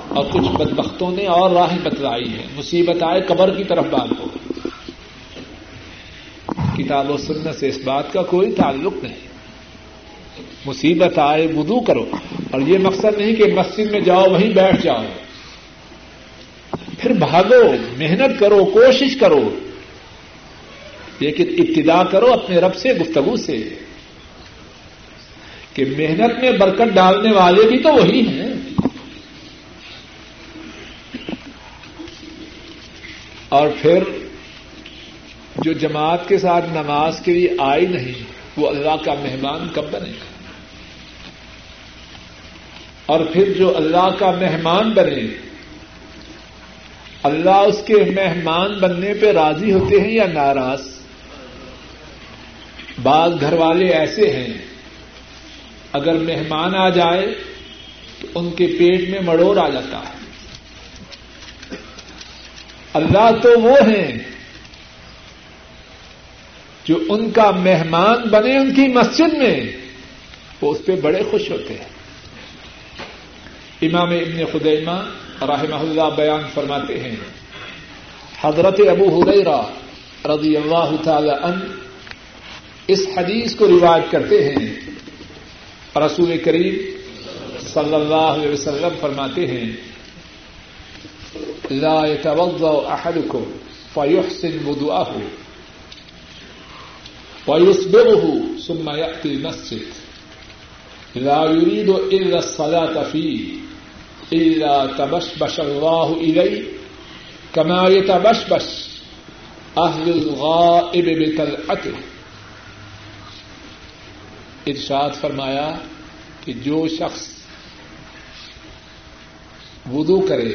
اور کچھ بدبختوں نے اور راہیں بتلائی ہے مصیبت آئے قبر کی طرف بھاگو کتاب و سنت سے اس بات کا کوئی تعلق نہیں۔ مصیبت آئے بدو کرو۔ اور یہ مقصد نہیں کہ مسجد میں جاؤ، وہیں بیٹھ جاؤ۔ پھر بھاگو، محنت کرو، کوشش کرو۔ لیکن ابتدا کرو اپنے رب سے، گفتگو سے۔ کہ محنت میں برکت ڈالنے والے بھی تو وہی ہیں۔ اور پھر جو جماعت کے ساتھ نماز کے لیے آئی نہیں وہ اللہ کا مہمان کب بنے گا؟ اور پھر جو اللہ کا مہمان بنے، اللہ اس کے مہمان بننے پہ راضی ہوتے ہیں یا ناراض؟ بعض گھر والے ایسے ہیں، اگر مہمان آ جائے تو ان کے پیٹ میں مڑور آ جاتا ہے۔ اللہ تو وہ ہیں جو ان کا مہمان بنے ان کی مسجد میں، وہ اس پہ بڑے خوش ہوتے ہیں۔ امام ابن خدیمہ رحمہ اللہ بیان فرماتے ہیں، حضرت ابو حدیرہ رضی اللہ تعالی ان اس حدیث کو روایت کرتے ہیں۔ رسول کریم صلی اللہ علیہ وسلم فرماتے ہیں، لا يتوضا احدكم فيحسن وضوءه۔ ويصبغه ثم يأتي المسجد لا يريد إلا الصلاة فيه إلا تبشبش الله إليه كما يتبشبش أهل الغائب بطلعته ارشاد فرمایا کہ جو شخص وضو کرے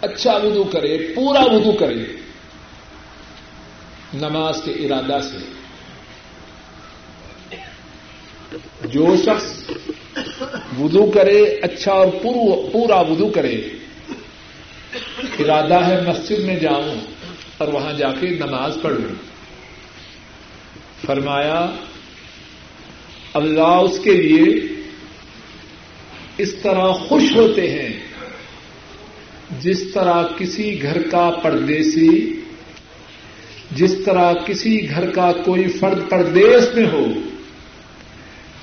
اچھا وضو کرے، پورا وضو کرے نماز کے ارادہ سے۔ جو شخص وضو کرے اچھا اور پورا وضو کرے، ارادہ ہے مسجد میں جاؤں اور وہاں جا کے نماز پڑھوں فرمایا، اللہ اس کے لیے اس طرح خوش ہوتے ہیں جس طرح کسی گھر کا پردیسی جس طرح کسی گھر کا کوئی فرد پردیس میں ہو،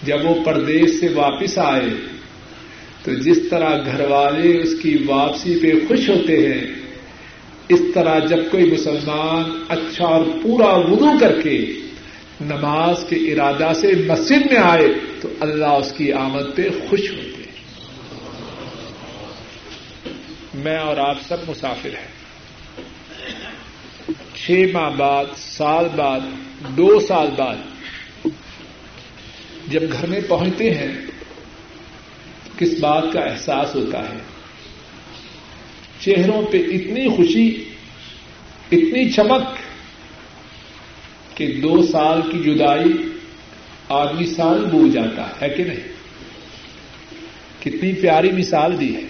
جب وہ پردیس سے واپس آئے، تو جس طرح گھر والے اس کی واپسی پہ خوش ہوتے ہیں، اس طرح جب کوئی مسلمان اچھا اور پورا وضو کر کے نماز کے ارادہ سے مسجد میں آئے، تو اللہ اس کی آمد پہ خوش ہوتے ہیں۔ میں اور آپ سب مسافر ہیں۔ چھ ماہ بعد، سال بعد، دو سال بعد جب گھر میں پہنچتے ہیں، کس بات کا احساس ہوتا ہے؟ چہروں پہ اتنی خوشی، اتنی چمک کہ دو سال کی جدائی آدمی سال بھول جاتا ہے کہ نہیں؟ کتنی پیاری مثال دی ہے۔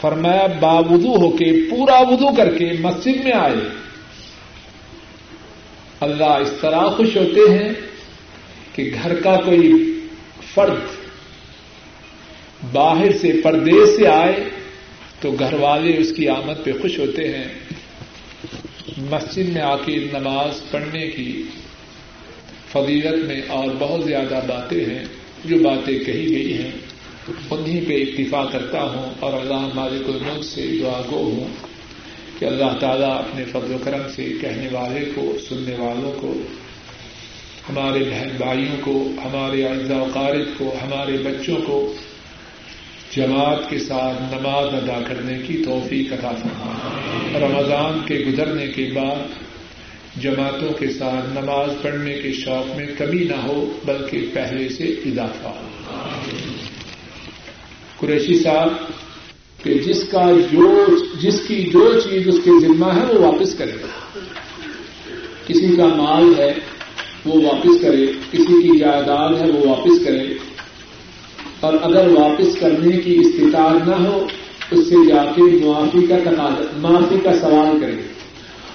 فرمایا باوضو ہو کے، پورا وضو کر کے مسجد میں آئے۔ اللہ اس طرح خوش ہوتے ہیں کہ گھر کا کوئی فرد باہر سے، پردیس سے آئے تو گھر والے اس کی آمد پہ خوش ہوتے ہیں۔ مسجد میں آ کے نماز پڑھنے کی فضیلت میں اور بہت زیادہ باتیں ہیں جو باتیں کہی گئی ہیں۔ انہیں پہ اکتفا کرتا ہوں اور اللہ مالک الملک سے دعا گو ہوں کہ اللہ تعالیٰ اپنے فضل و کرم سے کہنے والے کو، سننے والوں کو، ہمارے بہن بھائیوں کو، ہمارے اعزا و قارب کو، ہمارے بچوں کو جماعت کے ساتھ نماز ادا کرنے کی توفیق عطا فرما رمضان کے گزرنے کے بعد جماعتوں کے ساتھ نماز پڑھنے کے شوق میں کمی نہ ہو، بلکہ پہلے سے اضافہ ہو۔ قریشی صاحب، کہ جس کا جو جس کی جو چیز اس کے ذمہ ہے، وہ واپس کرے۔ کسی کا مال ہے، وہ واپس کرے۔ کسی کی جائیداد ہے، وہ واپس کرے۔ اور اگر واپس کرنے کی استطاعت نہ ہو، اس سے جا کے معافی کا معافی کا سوال کرے۔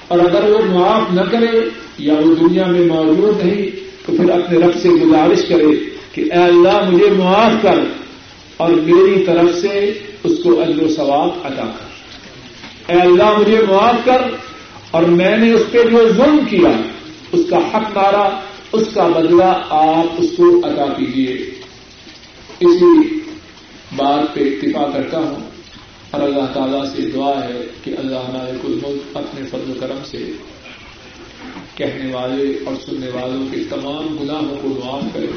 اور اگر وہ معاف نہ کرے یا وہ دنیا میں موجود نہیں، تو پھر اپنے رب سے گزارش کرے کہ اے اللہ، مجھے معاف کر۔ اور میری طرف سے اس کو اجر و ثواب ادا کر۔ اے اللہ، مجھے معاف کر۔ اور میں نے اس پہ جو ظلم کیا۔ اس کا حق مارا، اس کا بدلہ آپ اس کو ادا کیجیے اسی بات پہ اتفاق کرتا ہوں۔ اور اللہ تعالیٰ سے دعا ہے کہ اللہ ہمارے کل ملک اپنے فضل و کرم سے کہنے والے اور سننے والوں کے تمام گناہوں کو معاف کرے۔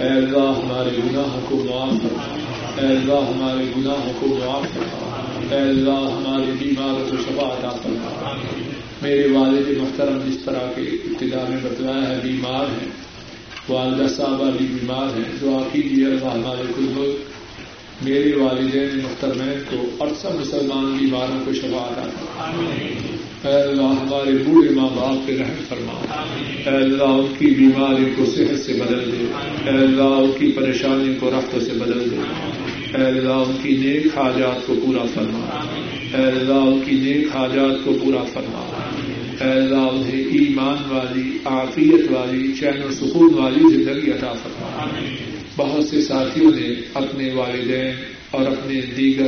اے اللہ ہمارے گناہوں کو معاف کر۔ اے اللہ ہمارے گناہوں کو معاف کر۔ اے اللہ ہمارے بیماروں کو شفا عطا فرما میرے والد محترم جس طرح کے ابتدا میں بتلایا ہے، بیمار ہیں۔ والدہ صاحبہ بھی بیمار ہیں۔ دعا کیجیے اللہ ہمارے کو میرے والدین محترمین کو اور سب مسلمان بیماروں کو شفا اے اللہ، ہمارے بوڑھے ماں باپ پہ رحم فرما۔ اے اللہ، ان کی بیماری کو صحت سے بدل دے۔ اے اللہ، ان کی پریشانی کو رفت سے بدل دے۔ اے اللہ، ان کی نیک حاجات کو پورا فرما۔ اے اللہ، ان کی نیک حاجات کو پورا فرما۔ اے اللہ، انہیں ایمان والی، عافیت والی، چین و سکون والی زندگی عطا فرما۔ بہت سے ساتھیوں نے اپنے والدین اور اپنے دیگر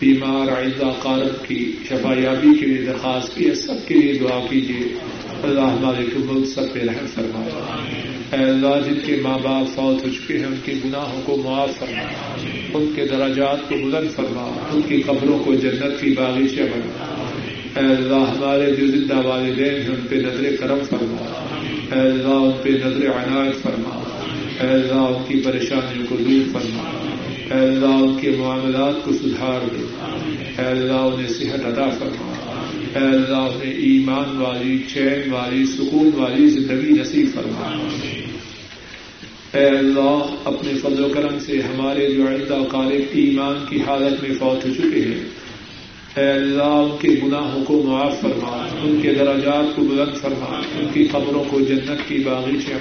بیمار آئندہ قارب کی شفایابی کے لیے درخواست کی ہے۔ سب کے لیے دعا کیجیے۔ اللہ ہمارے ملک سب پہ رحم فرما اے اللہ، جن کے ماں باپ فوت ہو چکے ہیں، ان کے گناہوں کو معاف فرما۔ ان کے دراجات کو بلند فرما۔ ان کی قبروں کو جنت کی باغیچہ بنا۔ اے اللہ، ہمارے جو زندہ والدین ہیں، ان پہ نظر کرم فرما۔ اے اللہ، ان پہ نظر عنایت فرما۔ اے اللہ ان کی پریشانیوں کو دور فرما۔ اے اللہ ان کے معاملات کو سدھار دے۔ اے اللہ انہیں صحت ادا فرما۔ اے اللہ انہیں ایمان والی، چین والی، سکون والی زندگی نصیب فرما۔ اے اللہ اپنے فضل و کرم سے ہمارے جو عہدہ قالب ایمان کی حالت میں فوت ہو چکے ہیں، اے اللہ ان کے گناہوں کو معاف فرما، ان کے دراجات کو بلند فرما، ان کی خبروں کو جنت کی باغیچیں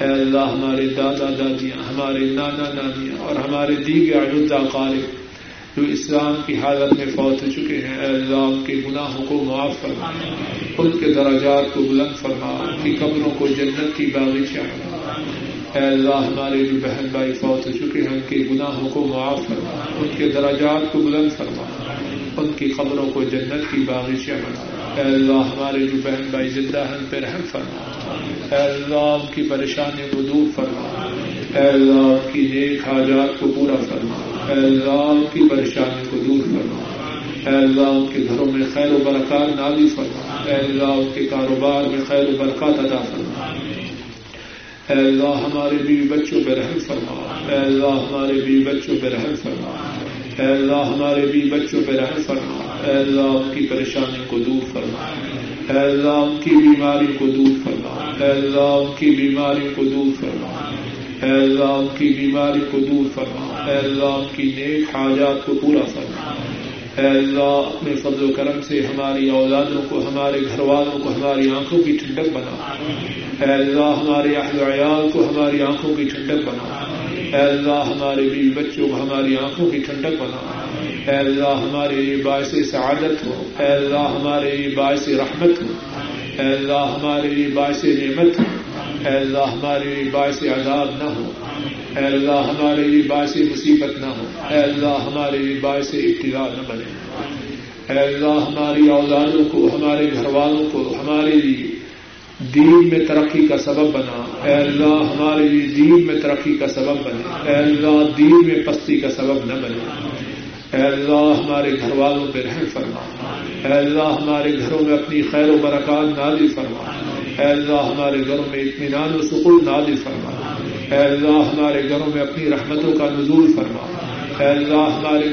اے اللہ، ہمارے دادا دادیاں، ہمارے نانا نانیاں اور ہمارے دیگر اجدا قالب جو اسلام کی حالت میں فوت ہو چکے ہیں، اے اللہ، ان کے گناہوں کو معاف فرما۔ ان کے دراجات کو بلند فرما، ان کی قبروں کو جنت کی باغیچیں اے اللہ، ہمارے جو بہن بھائی فوت ہو چکے ہیں، ان کے گناہوں کو معاف فرما۔ ان کے دراجات کو بلند فرما۔ ان کی قبروں کو جنت کی باغیچیاں بنا اے اللہ ہمارے جو بہن بھائی زندہ ہیں، ان پہ رحم فرما۔ اے اللہ ان کی پریشانیوں کو دور فرما۔ اے اللہ ان کی نیک حاجات کو پورا فرما۔ اے اللہ ان کی پریشانیوں کو دور فرما۔ اے اللہ ان کے گھروں میں خیر و برکات نازی فرما۔ اے اللہ ان کے کاروبار میں خیر و برکات ادا فرما۔ اے اللہ، ہمارے بیوی بچوں پہ رحم فرما۔ اے اللہ، ہمارے بیوی بچوں پہ رحم فرما۔ اے اللہ ہمارے بھی بچوں پہ رحم فرما۔ اے اللہ ان کی پریشانی کو دور فرما۔ اے اللہ ان کی بیماری کو دور فرما۔ اے اللہ ان کی بیماری کو دور فرما۔ اے اللہ ان کی بیماری کو دور فرما۔ اے اللہ ان کی نیک حاجات کو پورا فرما۔ اے اللہ، اپنے فضل و کرم سے ہماری اولادوں کو، ہمارے گھر والوں کو، ہماری آنکھوں کی ٹھنڈک بنا۔ اے اللہ، ہمارے اہل عیال کو ہماری آنکھوں کی ٹھنڈک بنا۔ اے اللہ، ہمارے بیوی بچوں کو ہماری آنکھوں کی ٹھنڈک بنا۔ اے اللہ، ہمارے یہ باعث سعادت ہو۔ اے اللہ، ہمارے باعث رحمت ہو۔ اے اللہ، ہمارے باعث نعمت ہو۔ اے اللہ ہمارے یہ باعث عذاب نہ ہو۔ اے اللہ ہمارے لیے باعث مصیبت نہ ہو۔ اے اللہ ہمارے لیے باعث ابتدا نہ بنے۔ اے اللہ ہماری اولادوں کو، ہمارے گھر والوں کو، ہمارے لیے دین میں ترقی کا سبب بنا۔ اے اللہ ہمارے لیے دین میں ترقی کا سبب بنے۔ اے اللہ دین میں پستی کا سبب نہ بنے۔ اے اللہ ہمارے گھر والوں پہ رحم فرما۔ اے اللہ ہمارے گھروں میں اپنی خیر و برکات نازل فرما۔ اے اللہ ہمارے گھروں میں اطمینان و سکون نازل فرما۔ اے اللہ ہمارے گھروں میں اپنی رحمتوں کا نزول فرما۔ اے اللہ ہمارے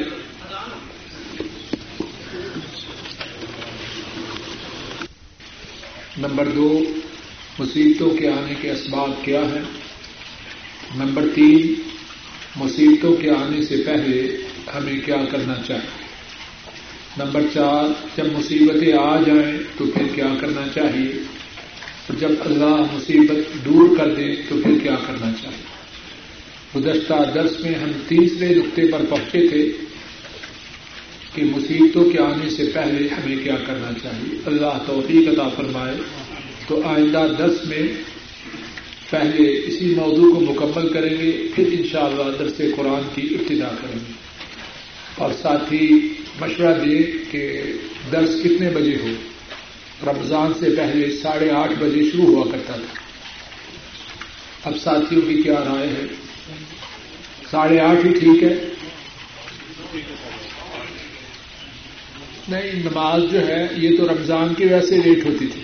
نمبر دو، مصیبتوں کے آنے کے اسباب کیا ہیں؟ نمبر تین، مصیبتوں کے آنے سے پہلے ہمیں کیا کرنا چاہیے؟ نمبر چار، جب مصیبتیں آ جائیں تو پھر کیا کرنا چاہیے؟ جب اللہ مصیبت دور کر دے تو پھر کیا کرنا چاہیے؟ گزشتہ درس میں ہم تیسرے نقطے پر پہنچے تھے کہ مصیبتوں کے آنے سے پہلے ہمیں کیا کرنا چاہیے؟ اللہ توفیق عطا فرمائے۔ تو آئندہ درس میں پہلے اسی موضوع کو مکمل کریں گے، پھر انشاءاللہ شاء درس قرآن کی ابتدا کریں گے۔ اور ساتھ ہی مشورہ دیں کہ درس کتنے بجے ہو؟ رمضان سے پہلے ساڑھے آٹھ بجے شروع ہوا کرتا تھا۔ اب ساتھیوں کی کیا رائے ہے؟ ساڑھے آٹھ ہی ٹھیک ہے؟ نہیں، نماز جو ہے، یہ تو رمضان کی وجہ سے لیٹ ہوتی تھی۔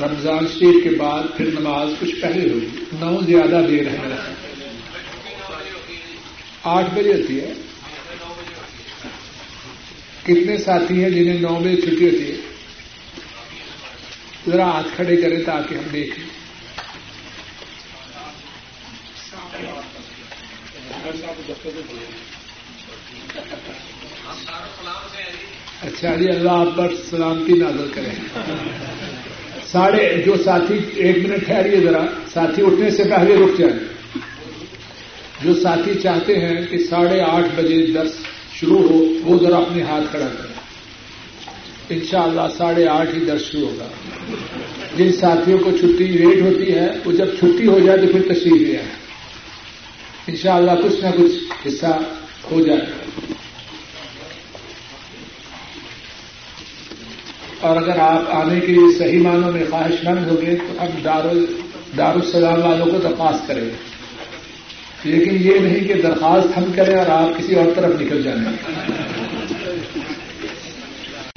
رمضان شریف کے بعد پھر نماز کچھ پہلے ہوئی۔ نو زیادہ دیر ہے۔ آٹھ بجے ہوتی ہے۔ کتنے ساتھی ہیں جنہیں نو بجے چھٹی ہوتی ہے؟ ذرا ہاتھ کھڑے کریں تاکہ ہم دیکھیں۔ اچھا جی اللہ آپ پر سلامتی نازل کریں ساڑھے، جو ساتھی، ایک منٹ ٹھہریے ذرا۔ ساتھی اٹھنے سے پہلے رک جائیں۔ جو ساتھی چاہتے ہیں کہ ساڑھے آٹھ بجے دس شروع ہو، وہ ذرا اپنے ہاتھ کھڑا کریں۔ ان شاء اللہ ساڑھے آٹھ ہی درس شروع ہوگا۔ جن ساتھیوں کو چھٹی لیٹ ہوتی ہے، وہ جب چھٹی ہو جائے تو پھر تشریف لے آئے۔ ان شاء اللہ کچھ نہ کچھ حصہ ہو جائے۔ اور اگر آپ آنے کے لیے صحیح معنوں میں خواہش مند ہو گئے تو ہم دار والوں کو درخواست کریں۔ گے لیکن یہ نہیں کہ درخواست ہم کریں اور آپ کسی اور طرف نکل جائیں۔